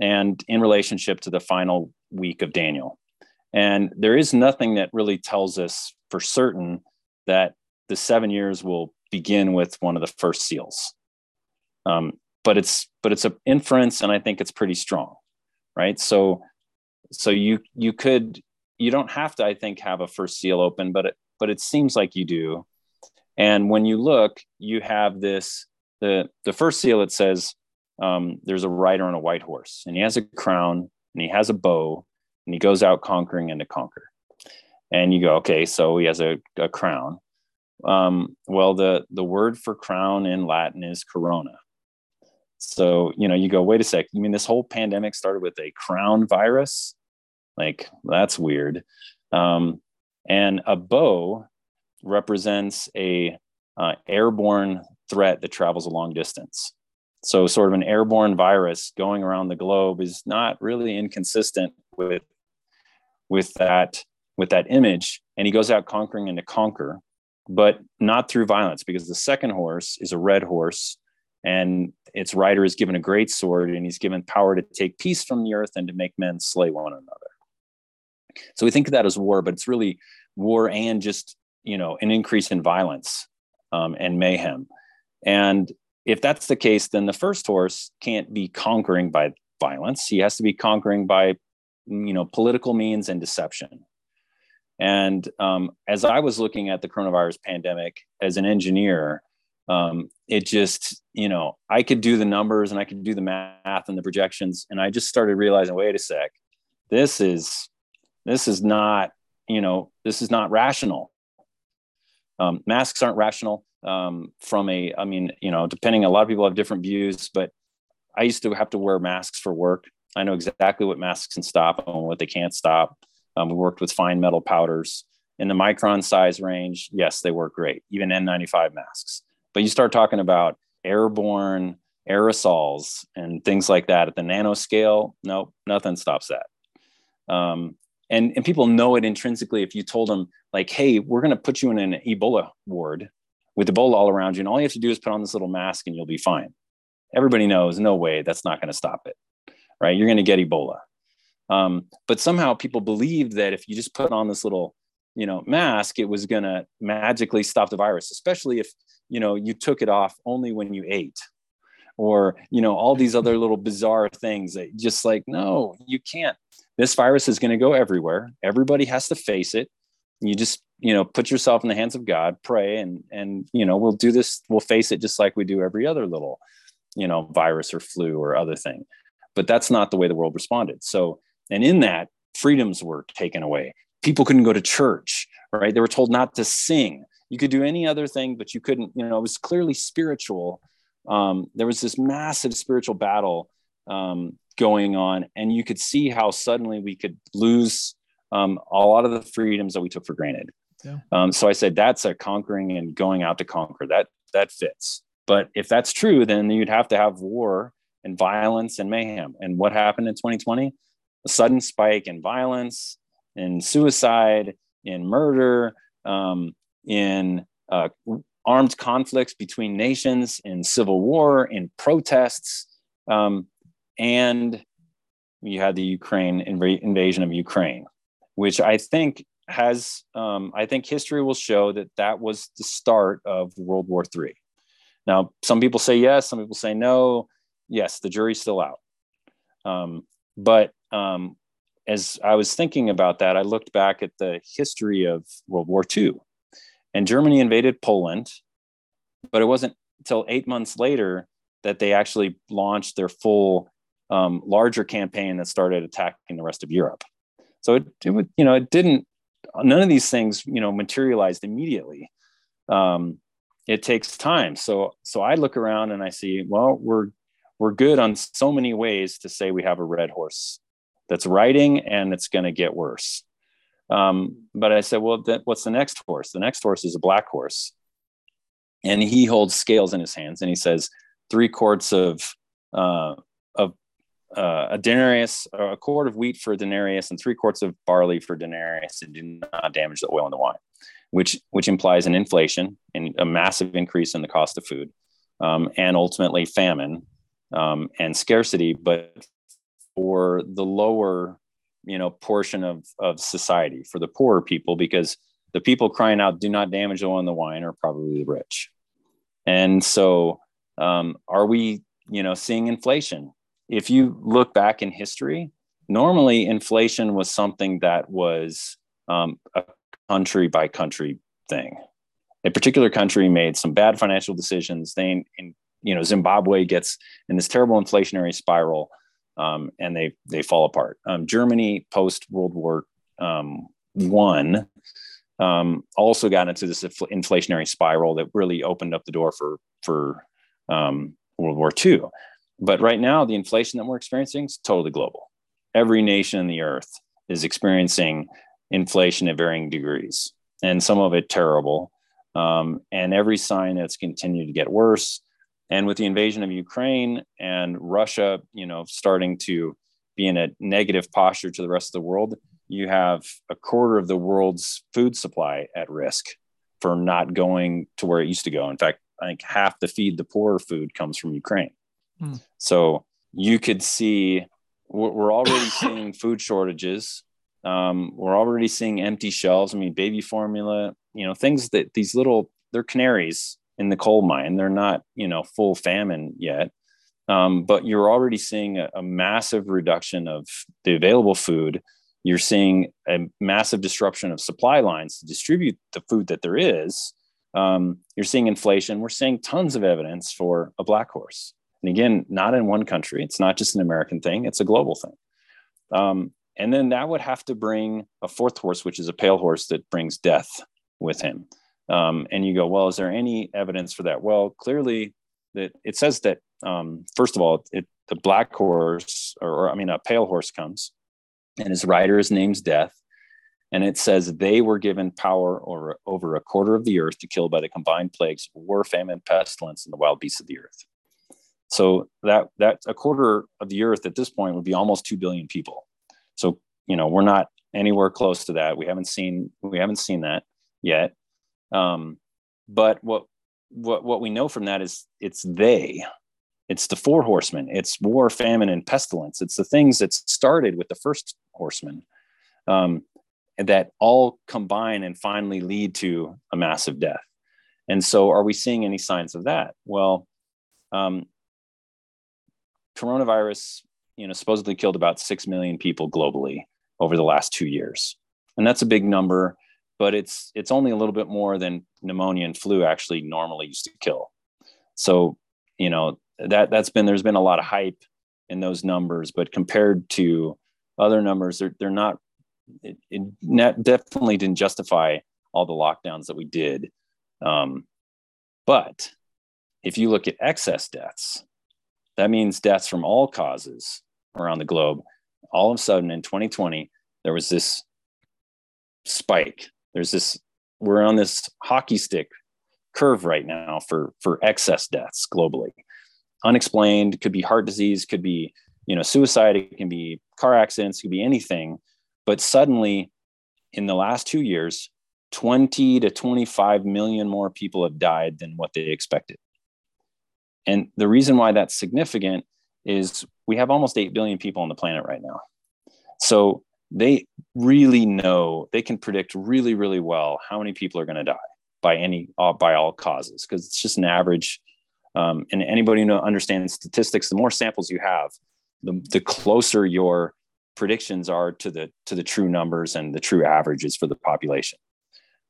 and in relationship to the final week of daniel. And there is nothing that really tells us for certain that the seven years will begin with one of the first seals. Um, but it's but it's an inference, and I think it's pretty strong, right? So so you you could you don't have to I think have a first seal open, but it but it seems like you do. And when you look, you have this the the first seal. It says um, there's a rider on a white horse, and he has a crown, and he has a bow, and he goes out conquering and to conquer. And you go, okay, so he has a, a crown. Um, well, the the word for crown in Latin is corona. So you know, you go, wait a sec. You mean this whole pandemic started with a crown virus? Like that's weird. Um, and a bow represents a uh, airborne threat that travels a long distance. So, sort of an airborne virus going around the globe is not really inconsistent with with that with that image. And he goes out conquering and to conquer but not through violence because the second horse is a red horse and its rider is given a great sword and he's given power to take peace from the earth and to make men slay one another So we think of that as war, but it's really war and just you know an increase in violence um, and mayhem. And if that's the case, then the first horse can't be conquering by violence. He has to be conquering by you know political means and deception. And um, as I was looking at the coronavirus pandemic as an engineer, um, it just, you know, I could do the numbers and I could do the math and the projections. And I just started realizing, wait a sec, this is, this is not, you know, this is not rational. Um, masks aren't rational um, from a, I mean, you know, depending, a lot of people have different views, but I used to have to wear masks for work. I know exactly what masks can stop and what they can't stop. Um, we worked with fine metal powders in the micron size range. Yes, they work great, even N95 masks. But you start talking about airborne aerosols and things like that at the nanoscale. No, nothing stops that. Um, and, and people know it intrinsically if you told them like, hey, we're going to put you in an Ebola ward with Ebola all around you, and all you have to do is put on this little mask and you'll be fine. Everybody knows, no way, that's not going to stop it, right? You're going to get Ebola. Um, but somehow people believed that if you just put on this little, you know, mask, it was going to magically stop the virus, especially if, you know, you took it off only when you ate or, you know, all these other little bizarre things that just like, no, you can't. This virus is going to go everywhere. Everybody has to face it. You just, you know, put yourself in the hands of God, pray, and, and, you know, we'll do this, we'll face it just like we do every other little, you know, virus or flu or other thing. But that's not the way the world responded. So, and in that, freedoms were taken away. People couldn't go to church, right? They were told not to sing. You could do any other thing, but you couldn't, you know, it was clearly spiritual. Um, there was this massive spiritual battle um, going on, and you could see how suddenly we could lose um, a lot of the freedoms that we took for granted. Yeah. Um, so I said that's a conquering and going out to conquer. That that fits. But if that's true, then you'd have to have war and violence and mayhem. And what happened in 2020? A sudden spike in violence, in suicide, in murder, um, in uh, armed conflicts between nations, in civil war, in protests, um, and you had the Ukraine inv- invasion of Ukraine, which I think has, um, I think history will show that that was the start of World War III. Now, some people say yes, some people say no. Yes, the jury's still out. Um, but um, as I was thinking about that, I looked back at the history of World War II. And Germany invaded Poland, but it wasn't until eight months later that they actually launched their full um, larger campaign that started attacking the rest of Europe. So it, it would, you know, it didn't. None of these things, you know, materialized immediately. Um, it takes time. So, so I look around and I see, well, we're we're good on so many ways to say we have a red horse that's riding and it's going to get worse. Um, but I said, well, what's the next horse? The next horse is a black horse. And he holds scales in his hands and he says, three quarts of, uh, of uh, a denarius, a quart of wheat for a denarius, and three quarts of barley for denarius, and do not damage the oil and the wine, which which implies an inflation and a massive increase in the cost of food, um, and ultimately famine um, and scarcity. But for the lower you know portion of of society for the poorer people because the people crying out do not damage the one the wine are probably the rich. And so um, are we you know seeing inflation? If you look back in history normally inflation was something that was um, a country by country thing. A particular country made some bad financial decisions. They in, you know zimbabwe gets in this terrible inflationary spiral um, and they they fall apart. Um, Germany post World War um, One um, also got into this inflationary spiral that really opened up the door for for um, World War Two. But right now, the inflation that we're experiencing is totally global. Every nation in the earth is experiencing inflation at varying degrees, and some of it terrible. Um, and every sign that's continued to get worse and with the invasion of Ukraine and Russia, you know, starting to be in a negative posture to the rest of the world, you have a quarter of the world's food supply at risk for not going to where it used to go. In fact, I think half the feed the poor food comes from Ukraine. Hmm. So you could see we're already seeing food shortages Um, we're already seeing empty shelves. I mean, baby formula, you know, things that these little, they're canaries in the coal mine. They're not, you know, full famine yet. Um, but you're already seeing a, a massive reduction of the available food. You're seeing a massive disruption of supply lines to distribute the food that there is. Um, you're seeing inflation. We're seeing tons of evidence for a black horse. And again, not in one country. It's not just an American thing. It's a global thing. Um, and then that would have to bring a fourth horse, which is a pale horse that brings death with him. Um, and you go, well, is there any evidence for that? Well, clearly, that it says that um, first of all, it, the black horse, or, or I mean, a pale horse comes, and his rider is named Death, and it says they were given power over, over a quarter of the earth to kill by the combined plagues war, famine, pestilence, and the wild beasts of the earth. So that that a quarter of the earth at this point would be almost two billion people. So you know we're not anywhere close to that. We haven't seen we haven't seen that yet. Um, but what what what we know from that is it's they, it's the four horsemen. It's war, famine, and pestilence. It's the things that started with the first horseman, um, that all combine and finally lead to a massive death. And so, are we seeing any signs of that? Well, um, coronavirus, you know, supposedly killed about 6 million people globally over the last two years. And that's a big number, but it's it's only a little bit more than pneumonia and flu actually normally used to kill. So, you know, that that's been there's been a lot of hype in those numbers, but compared to other numbers, they're they're not it, it definitely didn't justify all the lockdowns that we did. Um, but if you look at excess deaths, that means deaths from all causes around the globe. All of a sudden in 2020, there was this spike. There's this, we're on this hockey stick curve right now for, for excess deaths globally. Unexplained, could be heart disease, could be, you know, suicide, it can be car accidents, it could be anything. But suddenly in the last two years, 20 to 25 million more people have died than what they expected. And the reason why that's significant is we have almost 8 billion people on the planet right now. So they really know, they can predict really, really well how many people are going to die by any, uh, by all causes, because it's just an average. Um, and anybody who understands statistics, the more samples you have, the, the closer your predictions are to the to the true numbers and the true averages for the population.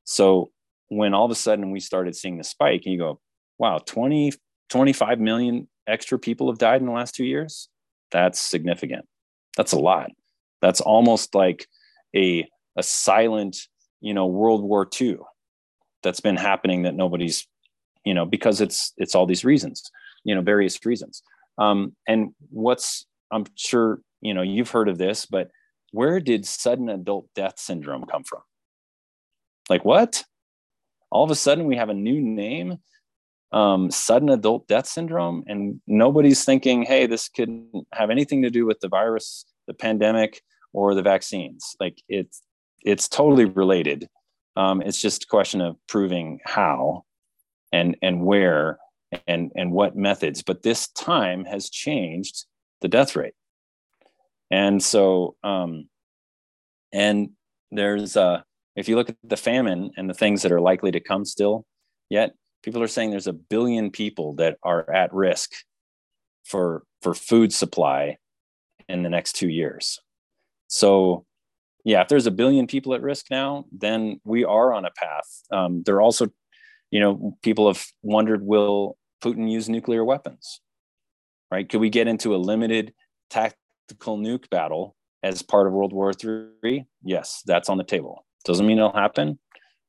So when all of a sudden we started seeing the spike, and you go, wow, 20, 25 million extra people have died in the last two years. That's significant. That's a lot. That's almost like a, a silent, you know, World War II that's been happening that nobody's, you know, because it's it's all these reasons, you know, various reasons. Um, and what's I'm sure you know you've heard of this, but where did sudden adult death syndrome come from? Like what? All of a sudden we have a new name um, sudden adult death syndrome, and nobody's thinking, hey, this could have anything to do with the virus, the pandemic, or the vaccines. Like it's it's totally related. Um, it's just a question of proving how and and where and and what methods. But this time has changed the death rate, and so um, and there's uh, if you look at the famine and the things that are likely to come still yet people are saying there's a billion people that are at risk for for food supply in the next two years so yeah if there's a billion people at risk now then we are on a path um, there are also you know people have wondered will putin use nuclear weapons right could we get into a limited tactical nuke battle as part of world war III? yes that's on the table doesn't mean it'll happen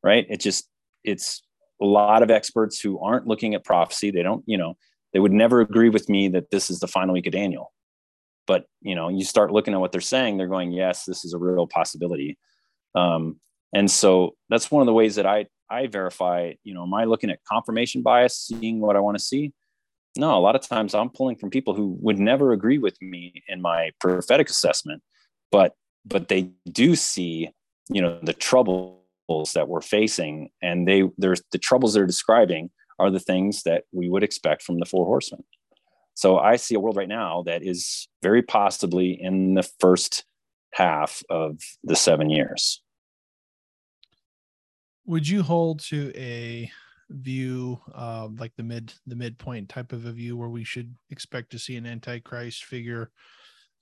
right it just it's a lot of experts who aren't looking at prophecy. They don't, you know, they would never agree with me that this is the final week of Daniel. But you know, you start looking at what they're saying, they're going, yes, this is a real possibility. Um, and so that's one of the ways that I I verify. You know, am I looking at confirmation bias, seeing what I want to see? No, a lot of times I'm pulling from people who would never agree with me in my prophetic assessment, but but they do see, you know, the troubles that we're facing and they there's the troubles they're describing are the things that we would expect from the four horsemen so i see a world right now that is very possibly in the first half of the seven years. Would you hold to a view uh, like the mid the midpoint type of a view where we should expect to see an antichrist figure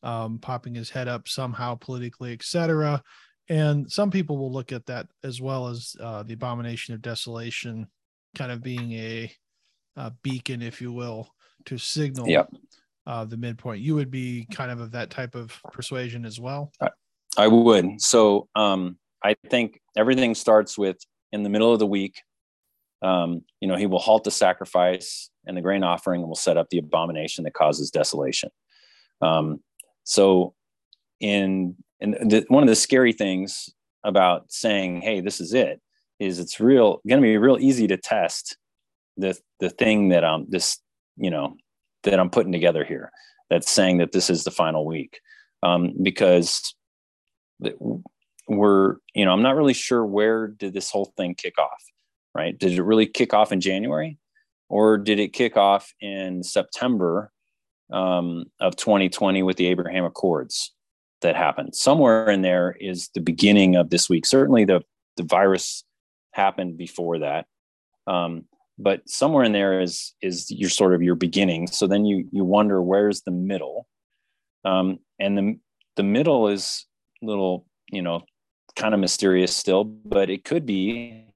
um, popping his head up somehow politically, etc. And some people will look at that as well as uh, the abomination of desolation, kind of being a, a beacon, if you will, to signal yep. uh, the midpoint. You would be kind of of that type of persuasion as well. I, I would. So um, I think everything starts with in the middle of the week. Um, you know, he will halt the sacrifice and the grain offering and will set up the abomination that causes desolation. Um, so, in and the, one of the scary things about saying, "Hey, this is it," is it's real going to be real easy to test the the thing that I'm this you know that I'm putting together here. That's saying that this is the final week um, because we're you know I'm not really sure where did this whole thing kick off, right? Did it really kick off in January, or did it kick off in September um, of 2020 with the Abraham Accords that happened. Somewhere in there is the beginning of this week. Certainly, the the virus happened before that, um, but somewhere in there is is your sort of your beginning. So then you you wonder where's the middle, um, and the the middle is little you know kind of mysterious still, but it could be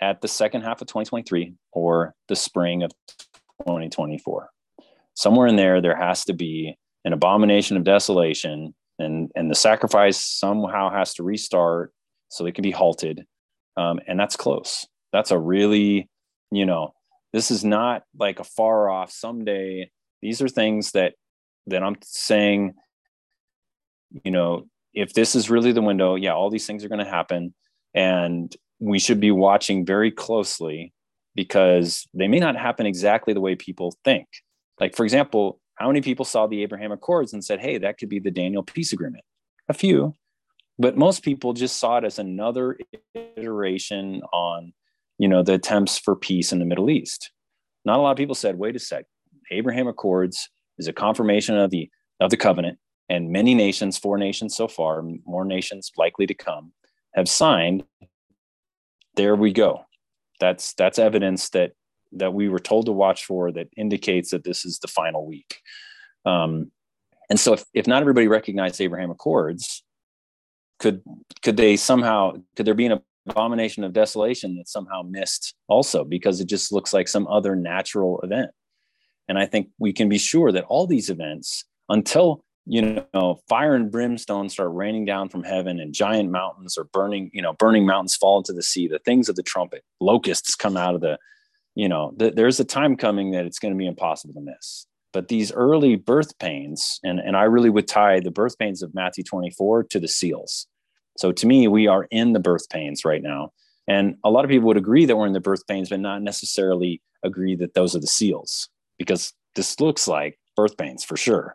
at the second half of 2023 or the spring of 2024 somewhere in there there has to be an abomination of desolation and and the sacrifice somehow has to restart so it can be halted. Um, and that's close. That's a really you know this is not like a far off someday. These are things that that i'm saying you know if this is really the window yeah all these things are going to happen. And we should be watching very closely because they may not happen exactly the way people think. Like, for example, how many people saw the Abraham Accords and said, hey, that could be the Daniel peace agreement? A few, but most people just saw it as another iteration on, you know, the attempts for peace in the Middle East. Not a lot of people said, wait a sec, Abraham Accords is a confirmation of the of the covenant, and many nations, four nations so far, more nations likely to come, have signed. There we go. That's that's evidence that that we were told to watch for that indicates that this is the final week. Um, and so, if, if not everybody recognized Abraham Accords, could could they somehow could there be an abomination of desolation that somehow missed also because it just looks like some other natural event? And I think we can be sure that all these events, until you know fire and brimstone start raining down from heaven and giant mountains are burning you know burning mountains fall into the sea the things of the trumpet locusts come out of the you know th- there's a time coming that it's going to be impossible to miss but these early birth pains and, and i really would tie the birth pains of matthew 24 to the seals so to me we are in the birth pains right now. And a lot of people would agree that we're in the birth pains but not necessarily agree that those are the seals because this looks like birth pains for sure.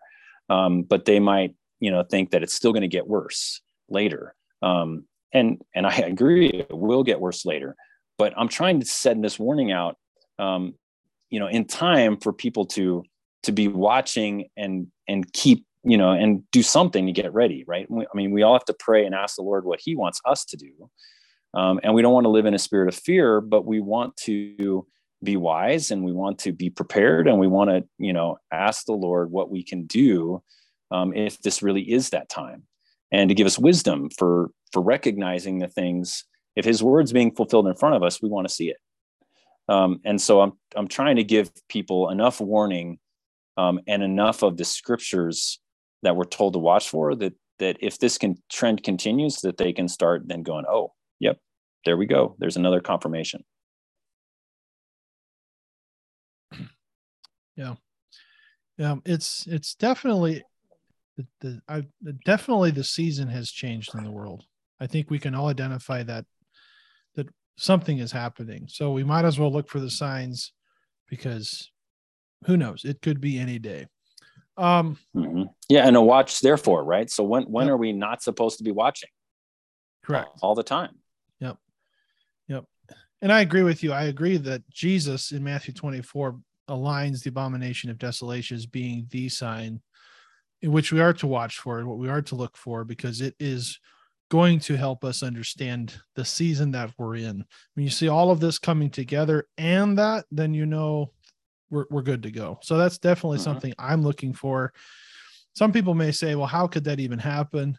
Um, but they might you know think that it's still going to get worse later. Um, and and i agree it will get worse later. But i'm trying to send this warning out um, you know in time for people to to be watching and and keep you know and do something to get ready right? I mean we all have to pray and ask the lord what he wants us to do. Um, and we don't want to live in a spirit of fear but we want to be wise and we want to be prepared and we want to you know ask the lord what we can do um, if this really is that time. And to give us wisdom for for recognizing the things if his words being fulfilled in front of us we want to see it. Um, and so I'm I'm trying to give people enough warning um, and enough of the scriptures that we're told to watch for that that if this can trend continues, that they can start then going, oh, yep, there we go. There's another confirmation. Yeah, yeah, it's it's definitely the, the I definitely the season has changed in the world. I think we can all identify that that something is happening. So we might as well look for the signs because who knows? It could be any day. Um, mm-hmm. Yeah, and a watch therefore, right? So when when yep. are we not supposed to be watching? Correct. All, all the time. Yep. Yep. And I agree with you. I agree that Jesus in Matthew 24 aligns the abomination of desolation as being the sign in which we are to watch for, and what we are to look for, because it is going to help us understand the season that we're in. When you see all of this coming together and that, then you know we're, we're good to go. So that's definitely mm-hmm. something I'm looking for. Some people may say, well, how could that even happen?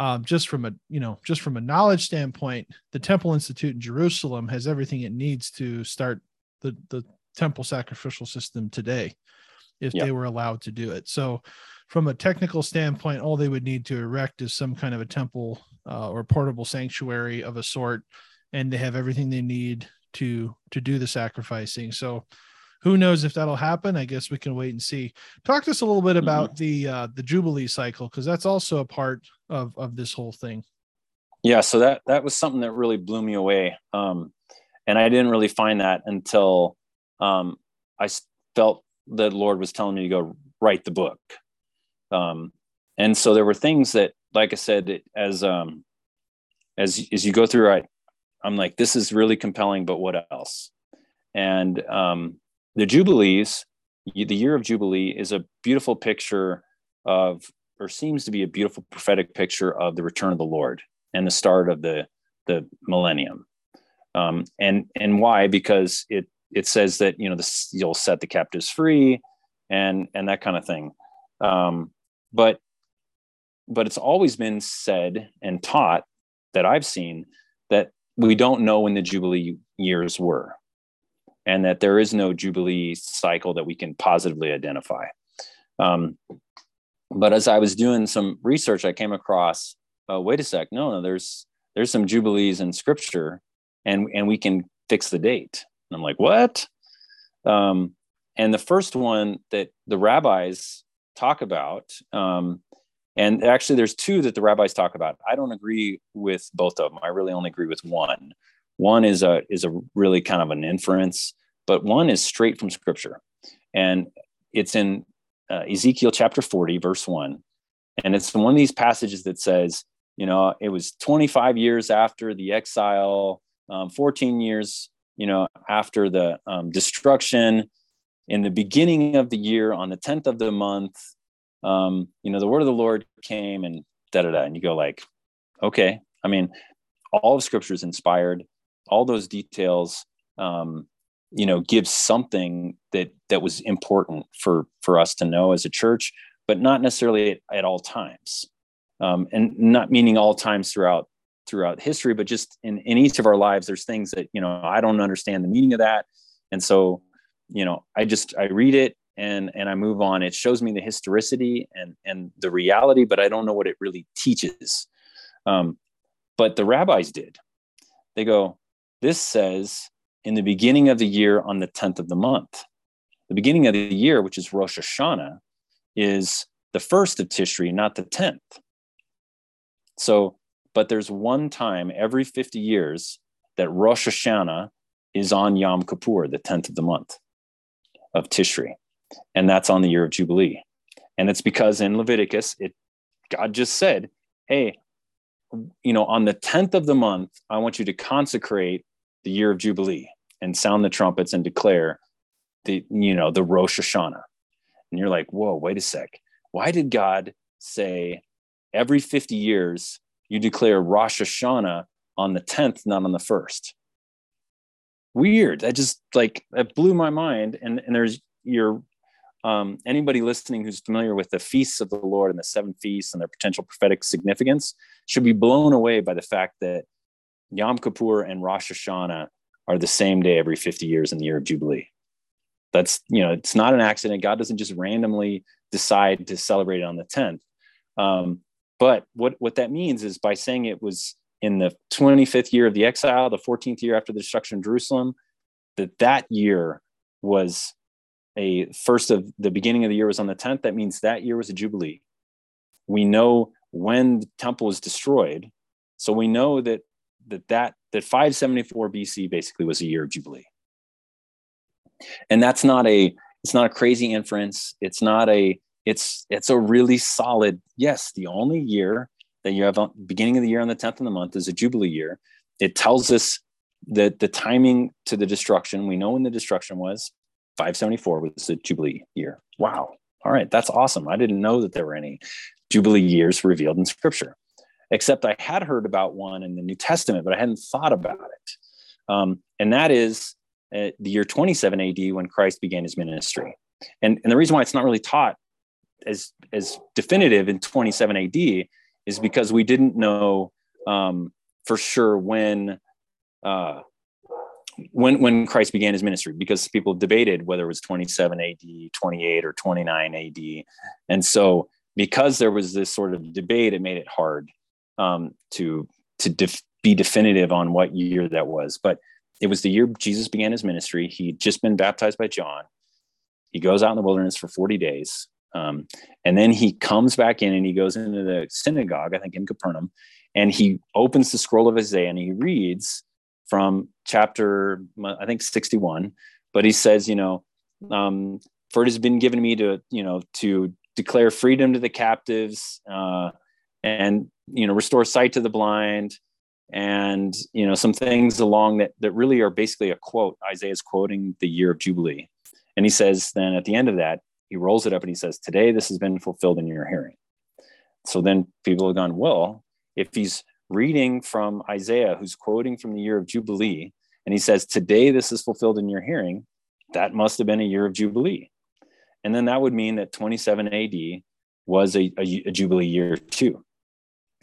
Um, just from a you know just from a knowledge standpoint the temple institute in jerusalem has everything it needs to start the the temple sacrificial system today if yep. they were allowed to do it so from a technical standpoint all they would need to erect is some kind of a temple uh, or portable sanctuary of a sort and they have everything they need to to do the sacrificing so who knows if that'll happen? I guess we can wait and see. Talk to us a little bit about mm-hmm. the uh, the jubilee cycle because that's also a part of of this whole thing. Yeah so that that was something that really blew me away um and i didn't really find that until um i felt the lord was telling me to go write the book. Um and so there were things that like i said as um as as you go through it i'm like this is really compelling but what else? And um the Jubilees, the year of Jubilee, is a beautiful picture of, or seems to be a beautiful prophetic picture of the return of the Lord and the start of the the millennium. Um, and and why? Because it it says that you know this, you'll set the captives free, and and that kind of thing. Um, but but it's always been said and taught that I've seen that we don't know when the Jubilee years were and that there is no Jubilee cycle that we can positively identify. Um, but as I was doing some research, I came across, uh, wait a sec, no, no, there's there's some Jubilees in Scripture, and and we can fix the date. And I'm like, what? Um, and the first one that the rabbis talk about, um, and actually there's two that the rabbis talk about. I don't agree with both of them. I really only agree with one. One is a is a really kind of an inference, but one is straight from Scripture, and it's in uh, Ezekiel chapter 40, verse one, and it's one of these passages that says, you know, it was 25 years after the exile, um, 14 years, you know, after the um, destruction, in the beginning of the year, on the 10th of the month, um, you know, the word of the Lord came and da da da, and you go like, okay, I mean, all of Scripture is inspired all those details um, you know give something that that was important for for us to know as a church but not necessarily at, at all times. Um, and not meaning all times throughout throughout history but just in in each of our lives there's things that you know i don't understand the meaning of that. And so you know i just i read it and and i move on. It shows me the historicity and and the reality but i don't know what it really teaches. Um, but the rabbis did. They go this says in the beginning of the year on the 10th of the month. The beginning of the year, which is Rosh Hashanah, is the first of Tishri, not the 10th. So, but there's one time every 50 years that Rosh Hashanah is on Yom Kippur, the 10th of the month of Tishri. And that's on the year of Jubilee. And it's because in Leviticus, it God just said, Hey, you know, on the 10th of the month, I want you to consecrate the year of Jubilee and sound the trumpets and declare the, you know, the Rosh Hashanah. And you're like, whoa, wait a sec. Why did God say every 50 years you declare Rosh Hashanah on the 10th, not on the first? Weird. That just like that blew my mind. And, and there's your um, anybody listening who's familiar with the feasts of the Lord and the seven feasts and their potential prophetic significance should be blown away by the fact that Yom Kippur and Rosh Hashanah are the same day every 50 years in the year of Jubilee. That's, you know, it's not an accident. God doesn't just randomly decide to celebrate it on the 10th. Um, but what, what that means is by saying it was in the 25th year of the exile, the 14th year after the destruction of Jerusalem, that that year was a first of the beginning of the year was on the 10th. That means that year was a Jubilee. We know when the temple was destroyed. So we know that that that that 574 BC basically was a year of jubilee. And that's not a it's not a crazy inference. It's not a it's it's a really solid yes. The only year that you have on beginning of the year on the 10th of the month is a jubilee year. It tells us that the timing to the destruction. We know when the destruction was 574 was the jubilee year. Wow. All right, that's awesome. I didn't know that there were any Jubilee years revealed in Scripture, except I had heard about one in the New Testament, but I hadn't thought about it. Um, and that is uh, the year 27 AD when Christ began his ministry. And, and the reason why it's not really taught as, as definitive in 27 AD is because we didn't know um, for sure when uh, when when Christ began his ministry because people debated whether it was 27 AD, 28 or 29 AD. And so because there was this sort of debate, it made it hard um, to to def- be definitive on what year that was. But it was the year Jesus began his ministry. He'd just been baptized by John. He goes out in the wilderness for 40 days. Um, and then he comes back in and he goes into the synagogue, I think in Capernaum, and he opens the scroll of Isaiah and he reads from chapter, I think 61. But he says, you know, um, for it has been given me to, you know, to declare freedom to the captives uh, and, you know, restore sight to the blind and, you know, some things along that, that really are basically a quote. Isaiah's quoting the year of Jubilee. And he says, then at the end of that, he rolls it up and he says, Today this has been fulfilled in your hearing. So then people have gone, Well, if he's reading from Isaiah, who's quoting from the year of Jubilee, and he says, Today this is fulfilled in your hearing, that must have been a year of Jubilee. And then that would mean that 27 AD was a, a, a Jubilee year too.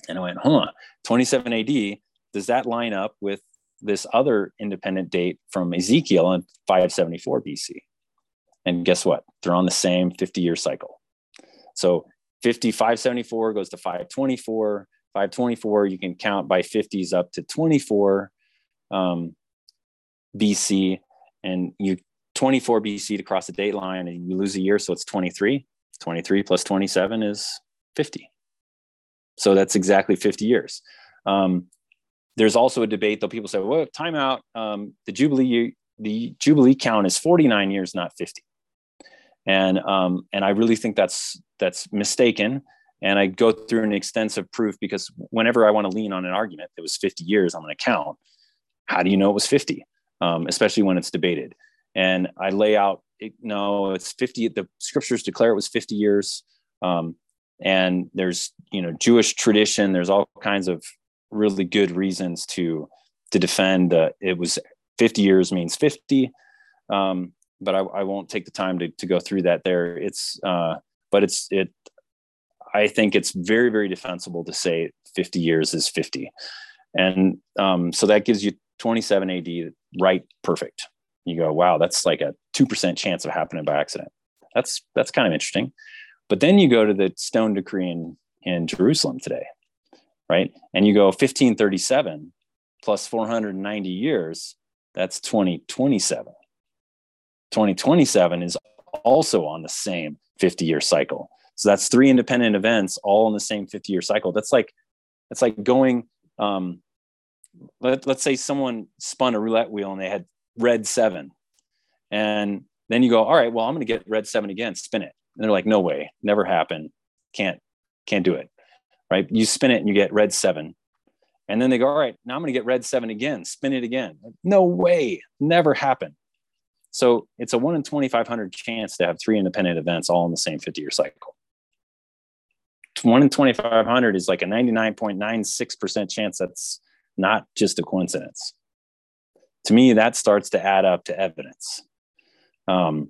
And I went, huh, 27 AD, does that line up with this other independent date from Ezekiel in 574 BC? And guess what? They're on the same 50 year cycle. So 50, 574 goes to 524. 524, you can count by 50s up to 24 um, BC. And you 24 BC to cross the date line and you lose a year. So it's 23. 23 plus 27 is 50. So that's exactly 50 years. Um, there's also a debate, though people say, well, time out. Um, the Jubilee, the Jubilee count is 49 years, not 50. And, um, and I really think that's, that's mistaken. And I go through an extensive proof because whenever I want to lean on an argument that was 50 years on an account, how do you know it was 50? Um, especially when it's debated. And I lay out, it, no, it's 50. The scriptures declare it was 50 years. Um, and there's, you know, Jewish tradition. There's all kinds of really good reasons to to defend uh, it was 50 years means 50. Um, but I, I, won't take the time to, to go through that there. It's, uh, but it's, it, I think it's very, very defensible to say 50 years is 50. And um, so that gives you 27 AD right perfect. You go, wow, that's like a 2% chance of happening by accident. That's, that's kind of interesting. But then you go to the stone decree in, in Jerusalem today, right? And you go 1537 plus 490 years, that's 2027. 2027 is also on the same 50 year cycle. So that's three independent events all in the same 50 year cycle. That's like that's like going um let, let's say someone spun a roulette wheel and they had red seven. And then you go, all right, well, I'm gonna get red seven again, spin it. And they're like, no way, never happen. Can't, can't do it. Right. You spin it and you get red seven. And then they go, all right, now I'm going to get red seven again, spin it again. No way, never happen. So it's a one in 2,500 chance to have three independent events all in the same 50 year cycle one in 2500 is like a 99.96% chance that's not just a coincidence to me that starts to add up to evidence um,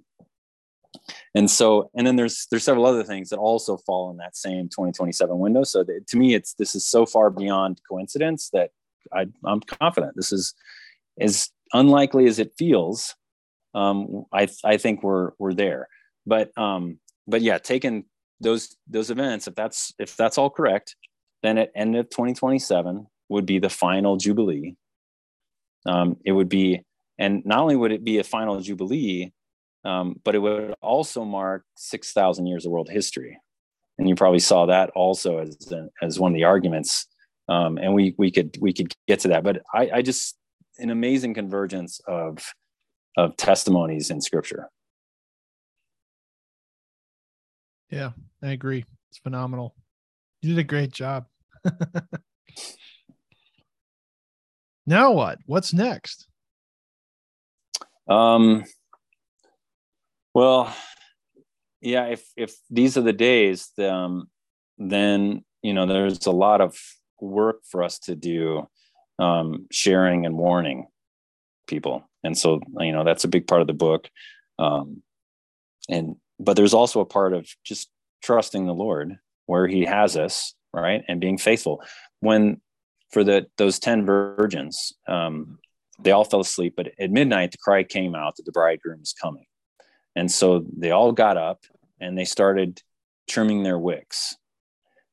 and so and then there's there's several other things that also fall in that same 2027 window. So to me it's this is so far beyond coincidence that I, i'm confident. This is as unlikely as it feels um, I, I think we're we're there. But um, but yeah taking those those events if that's if that's all correct then at end of 2027 would be the final jubilee. Um, it would be and not only would it be a final jubilee um, but it would also mark 6000 years of world history and you probably saw that also as as one of the arguments um, and we we could we could get to that but i i just an amazing convergence of of testimonies in scripture Yeah, I agree. It's phenomenal. You did a great job. now what? What's next? Um well, yeah if if these are the days um, then you know there's a lot of work for us to do um, sharing and warning people. And so you know that's a big part of the book. Um, and but there's also a part of just trusting the lord where he has us right? And being faithful. When for the those 10 virgins um, they all fell asleep but at midnight the cry came out that the bridegroom is coming and so they all got up and they started trimming their wicks.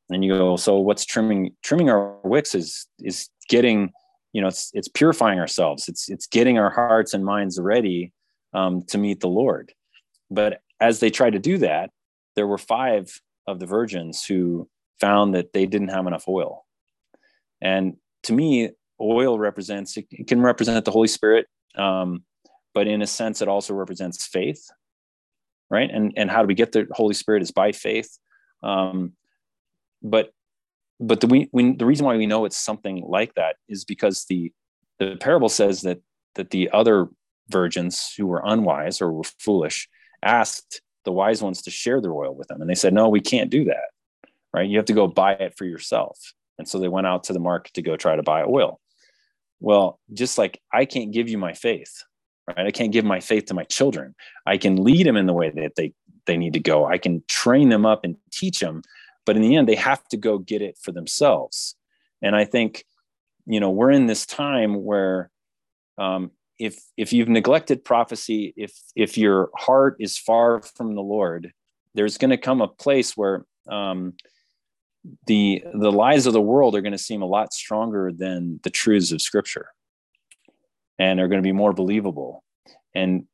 And you go so what's trimming trimming our wicks is is getting you know it's it's purifying ourselves. It's it's getting our hearts and minds ready um, to meet the lord. But as they tried to do that there were five of the virgins who found that they didn't have enough oil. And to me oil represents it can represent the holy spirit um, but in a sense it also represents faith right? And and how do we get the holy spirit is by faith. Um, but but the we, we the reason why we know it's something like that is because the the parable says that that the other virgins who were unwise or were foolish asked the wise ones to share their oil with them. And they said no we can't do that right? You have to go buy it for yourself. And so they went out to the market to go try to buy oil. Well just like i can't give you my faith right? I can't give my faith to my children. I can lead them in the way that they they need to go. I can train them up and teach them but in the end they have to go get it for themselves. And i think you know we're in this time where um, if if you've neglected prophecy if if your heart is far from the lord there's going to come a place where um, the the lies of the world are going to seem a lot stronger than the truths of scripture and are going to be more believable. And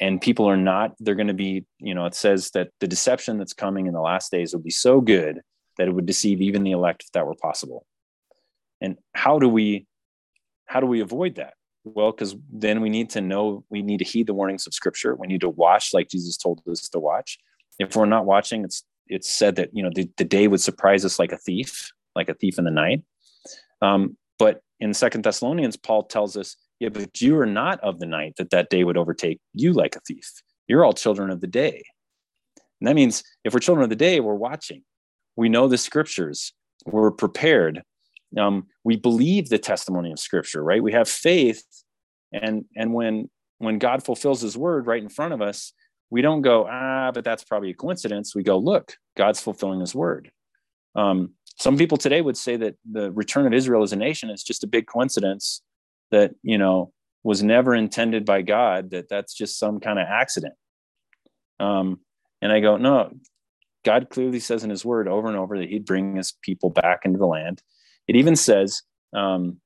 and people are not they're going to be you know it says that the deception that's coming in the last days will be so good that it would deceive even the elect if that were possible. And how do we how do we avoid that? Well because then we need to know we need to heed the warnings of scripture. We need to watch like jesus told us to watch. If we're not watching it's it's said that you know the, the day would surprise us like a thief like a thief in the night. Um, but in second thessalonians paul tells us yeah, but you are not of the night that that day would overtake you like a thief. You're all children of the day. And that means if we're children of the day, we're watching. We know the scriptures. We're prepared. Um, we believe the testimony of scripture, right? We have faith. And, and when, when God fulfills his word right in front of us, we don't go, ah, but that's probably a coincidence. We go, look, God's fulfilling his word. Um, some people today would say that the return of Israel as a nation is just a big coincidence that you know was never intended by god that that's just some kind of accident. Um, and i go no god clearly says in his word over and over that he'd bring his people back into the land. It even says um,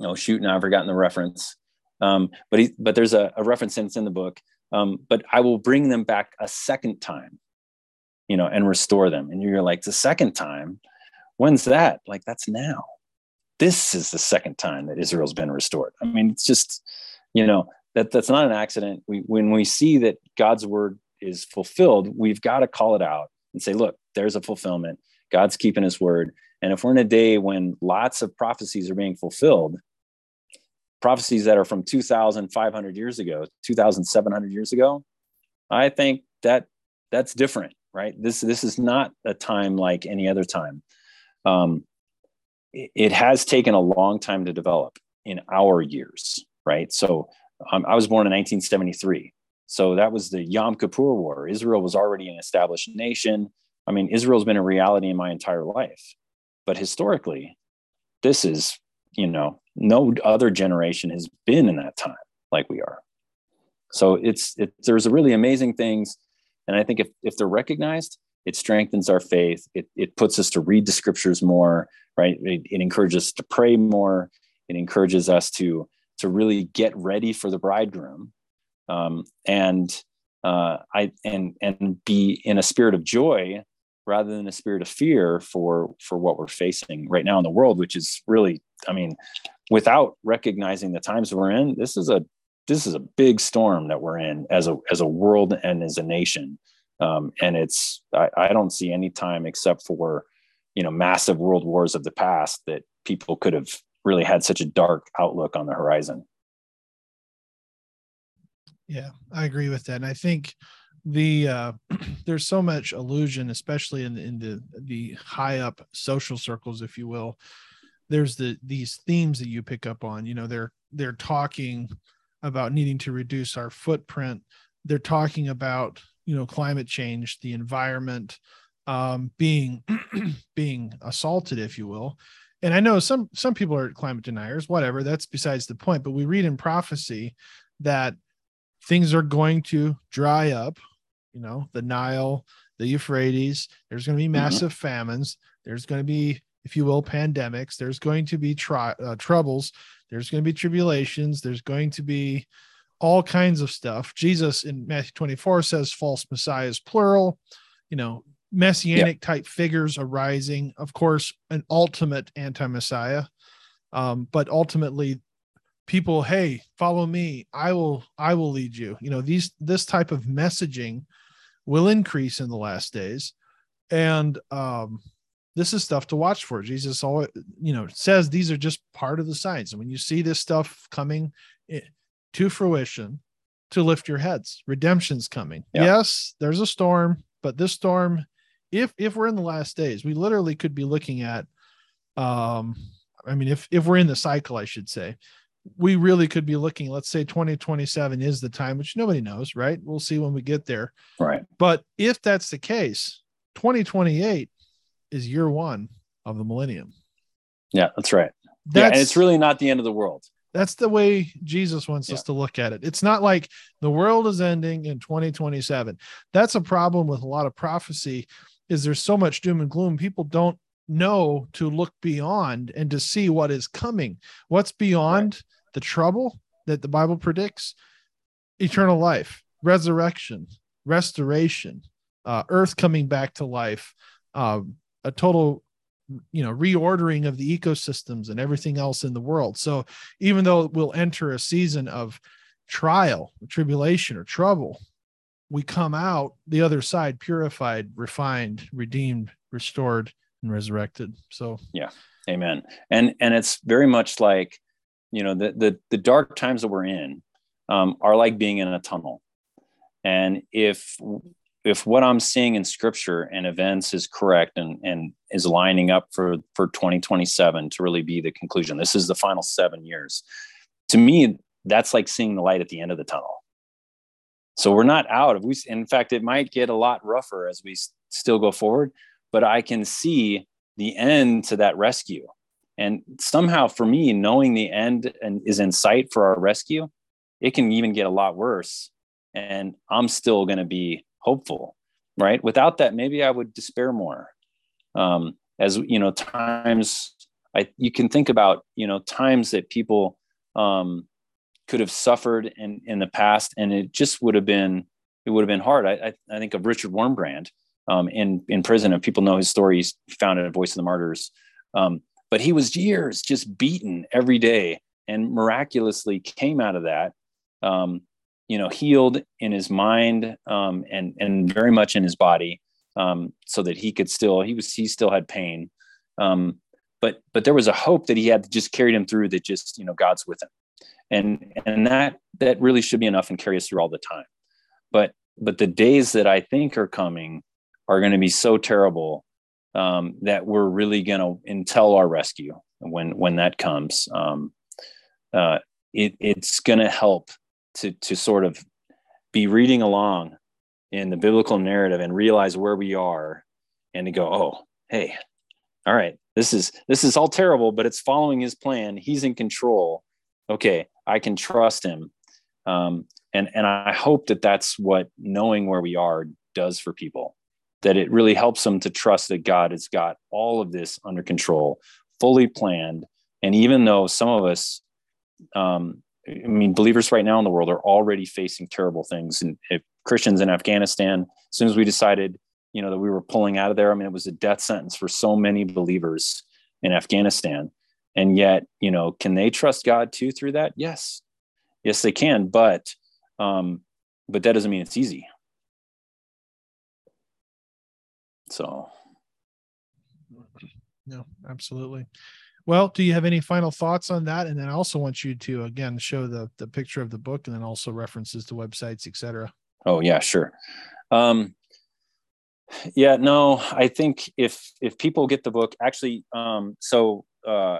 oh shoot now i've forgotten the reference. Um, but he, but there's a, a reference in, in the book. Um, but i will bring them back a second time you know and restore them. And you're like the second time? When's that? Like that's now this is the second time that Israel's been restored. I mean, it's just, you know, that that's not an accident. We, when we see that God's word is fulfilled, we've got to call it out and say, look, there's a fulfillment. God's keeping his word. And if we're in a day when lots of prophecies are being fulfilled, prophecies that are from 2,500 years ago, 2,700 years ago, I think that that's different, right? This this is not a time like any other time. Um, it has taken a long time to develop in our years, right? So um, I was born in 1973. So that was the Yom Kippur War. Israel was already an established nation. I mean, Israel's been a reality in my entire life. But historically, this is, you know, no other generation has been in that time like we are. So it's, it, there's really amazing things. And I think if, if they're recognized, it strengthens our faith. It, it puts us to read the scriptures more right? It, it encourages us to pray more. It encourages us to to really get ready for the bridegroom, um, and uh, I and and be in a spirit of joy rather than a spirit of fear for for what we're facing right now in the world, which is really, I mean, without recognizing the times we're in, this is a this is a big storm that we're in as a as a world and as a nation. Um, and it's I, I, don't see any time except for you know massive world wars of the past that people could have really had such a dark outlook on the horizon yeah i agree with that and i think the uh, there's so much illusion, especially in in the the high up social circles, if you will. There's the these themes that you pick up on. You know, they're they're talking about needing to reduce our footprint. They're talking about you know climate change, the environment um, being being assaulted, if you will. And I know some some people are climate deniers. Whatever, that's besides the point. But we read in prophecy that things are going to dry up you know, the Nile, the Euphrates. There's going to be mm-hmm. massive mm-hmm. famines. There's going to be, if you will, pandemics. There's going to be tri- uh, troubles. There's going to be tribulations. There's going to be all kinds of stuff. Jesus in Matthew 24 says false messiahs, plural, you know, messianic yep. type figures arising. Of course, an ultimate anti messiah. Um, but ultimately, people hey follow me i will i will lead you you know these this type of messaging will increase in the last days. And um, this is stuff to watch for. Jesus all you know says these are just part of the signs. And when you see this stuff coming to fruition, to lift your heads. Redemption's coming. Yeah. Yes, there's a storm, but this storm, if if we're in the last days, we literally could be looking at um I mean if if we're in the cycle, I should say, we really could be looking let's say 2027 is the time which nobody knows right we'll see when we get there right but if that's the case 2028 is year one of the millennium yeah that's right that's, yeah and it's really not the end of the world that's the way jesus wants yeah. us to look at it it's not like the world is ending in 2027 that's a problem with a lot of prophecy is there's so much doom and gloom people don't know to look beyond and to see what is coming. What's beyond right. the trouble that the Bible predicts? Eternal life, resurrection, restoration, uh, earth coming back to life, uh, a total you know reordering of the ecosystems and everything else in the world so even though we'll enter a season of trial tribulation or trouble we come out the other side purified refined redeemed restored and resurrected. So yeah, amen. And and it's very much like you know the the, the dark times that we're in um, are like being in a tunnel, and if if what I'm seeing in scripture and events is correct and, and is lining up for, for 2027 to really be the conclusion, this is the final seven years. To me, that's like seeing the light at the end of the tunnel. So we're not out we. In fact, it might get a lot rougher as we still go forward but I can see the end to that rescue. And somehow for me, knowing the end and is in sight for our rescue, it can even get a lot worse. And I'm still going to be hopeful, right? Without that, maybe I would despair more. Um, as you know, times I you can think about, you know, times that people um, could have suffered in in the past, and it just would have been it would have been hard. I I, I think of Richard Wurmbrand um, in in prison, and people know his story. He's founded a Voice of the Martyrs, um, but he was years just beaten every day, and miraculously came out of that, um, you know, healed in his mind um, and and very much in his body, um, so that he could still he was he still had pain, um, but but there was a hope that he had just carried him through. That just you know God's with him, and and that that really should be enough and carry us through all the time, but but the days that I think are coming are going to be so terrible um, that we're really going to until our rescue when when that comes. Um, uh, it, it's going to help to to sort of be reading along in the biblical narrative and realize where we are, and to go, oh, hey, all right, this is this is all terrible, but it's following His plan. He's in control. Okay, I can trust Him. Um, and and I hope that that's what knowing where we are does for people that it really helps them to trust that God has got all of this under control, fully planned. And even though some of us, um, I mean, believers right now in the world are already facing terrible things. And if Christians in Afghanistan, as soon as we decided, you know, that we were pulling out of there, I mean, it was a death sentence for so many believers in Afghanistan. And yet, you know, can they trust God too through that? Yes, yes, they can. But, um, but that doesn't mean it's easy. So, no, absolutely. Well, do you have any final thoughts on that? And then I also want you to again show the the picture of the book and then also references to websites, etc. Oh yeah, sure. Um, yeah, no, I think if if people get the book, actually, um, so uh,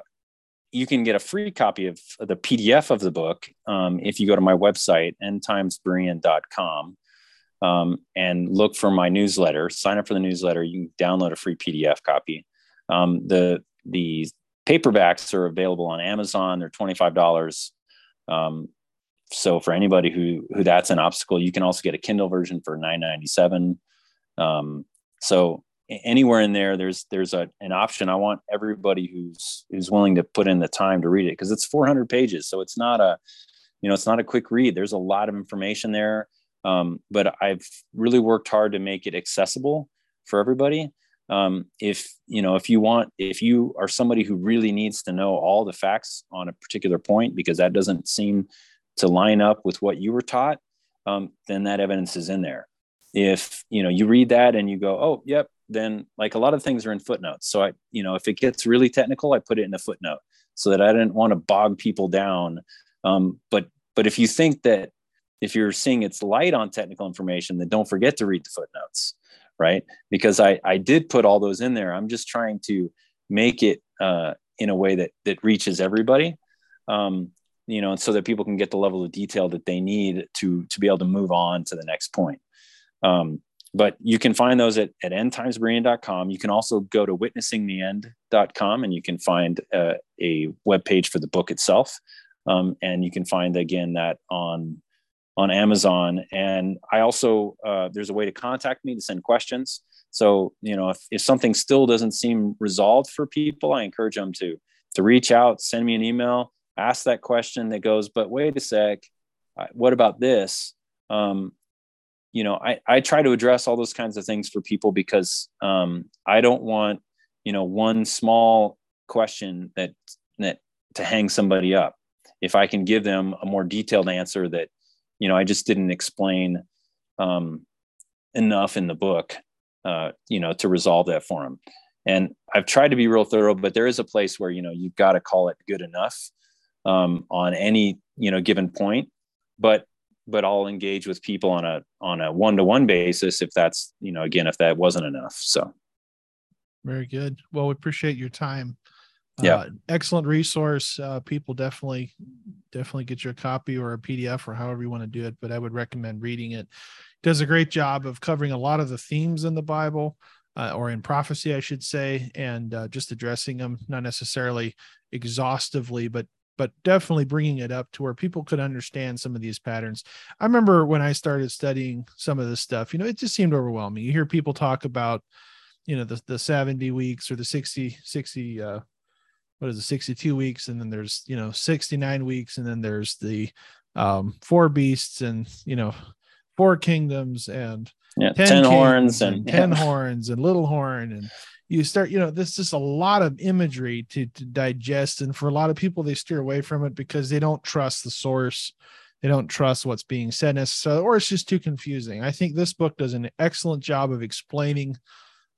you can get a free copy of the PDF of the book um, if you go to my website, endtimesberean.com, um, and look for my newsletter. Sign up for the newsletter. You can download a free PDF copy. Um, the the paperbacks are available on Amazon. They're twenty five dollars. Um, so for anybody who who that's an obstacle, you can also get a Kindle version for nine ninety seven. Um, so anywhere in there, there's there's a, an option. I want everybody who's who's willing to put in the time to read it because it's 400 pages, so it's not a you know it's not a quick read. There's a lot of information there, um, but I've really worked hard to make it accessible for everybody. Um, if you know if you want if you are somebody who really needs to know all the facts on a particular point because that doesn't seem to line up with what you were taught um, then that evidence is in there. If you know you read that and you go oh yep then like a lot of things are in footnotes. So i you know if it gets really technical i put it in a footnote so that i didn't want to bog people down. Um, but but if you think that if you're seeing it's light on technical information then don't forget to read the footnotes right because i i did put all those in there i'm just trying to make it uh, in a way that that reaches everybody um, you know so that people can get the level of detail that they need to to be able to move on to the next point um, but you can find those at, at endtimesberean.com. You can also go to witnessingtheend.com and you can find uh, a web page for the book itself. Um, and you can find again that on on Amazon. And I also uh, there's a way to contact me to send questions. So you know if, if something still doesn't seem resolved for people, I encourage them to to reach out, send me an email, ask that question that goes, but wait a sec, what about this? Um, you know, I, I try to address all those kinds of things for people because um, I don't want, you know, one small question that that to hang somebody up. If I can give them a more detailed answer that, you know, I just didn't explain um, enough in the book, uh, you know, to resolve that for him. And I've tried to be real thorough, but there is a place where you know you've got to call it good enough um, on any you know given point. But but I'll engage with people on a on a one to one basis if that's you know again if that wasn't enough. So very good. Well, we appreciate your time. Yeah, uh, excellent resource. Uh, people definitely definitely get your copy or a PDF or however you want to do it. But I would recommend reading it. Does a great job of covering a lot of the themes in the Bible. Uh, or in prophecy, I should say, and uh, just addressing them, not necessarily exhaustively, but but definitely bringing it up to where people could understand some of these patterns. I remember when I started studying some of this stuff, you know, it just seemed overwhelming. You hear people talk about, you know, the, the 70 weeks or the 60, 60, uh, what is it, 62 weeks. And then there's, you know, 69 weeks. And then there's the um, four beasts and, you know, four kingdoms and yeah, 10, 10 horns and, and 10 yeah. horns and little horn and you start you know this is a lot of imagery to, to digest and for a lot of people they steer away from it because they don't trust the source they don't trust what's being said so or it's just too confusing i think this book does an excellent job of explaining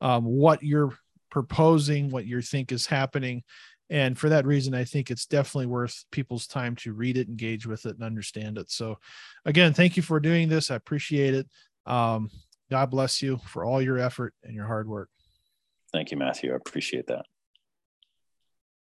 um, what you're proposing what you think is happening and for that reason i think it's definitely worth people's time to read it engage with it and understand it so again thank you for doing this i appreciate it um, god bless you for all your effort and your hard work Thank you, Matthew. I appreciate that.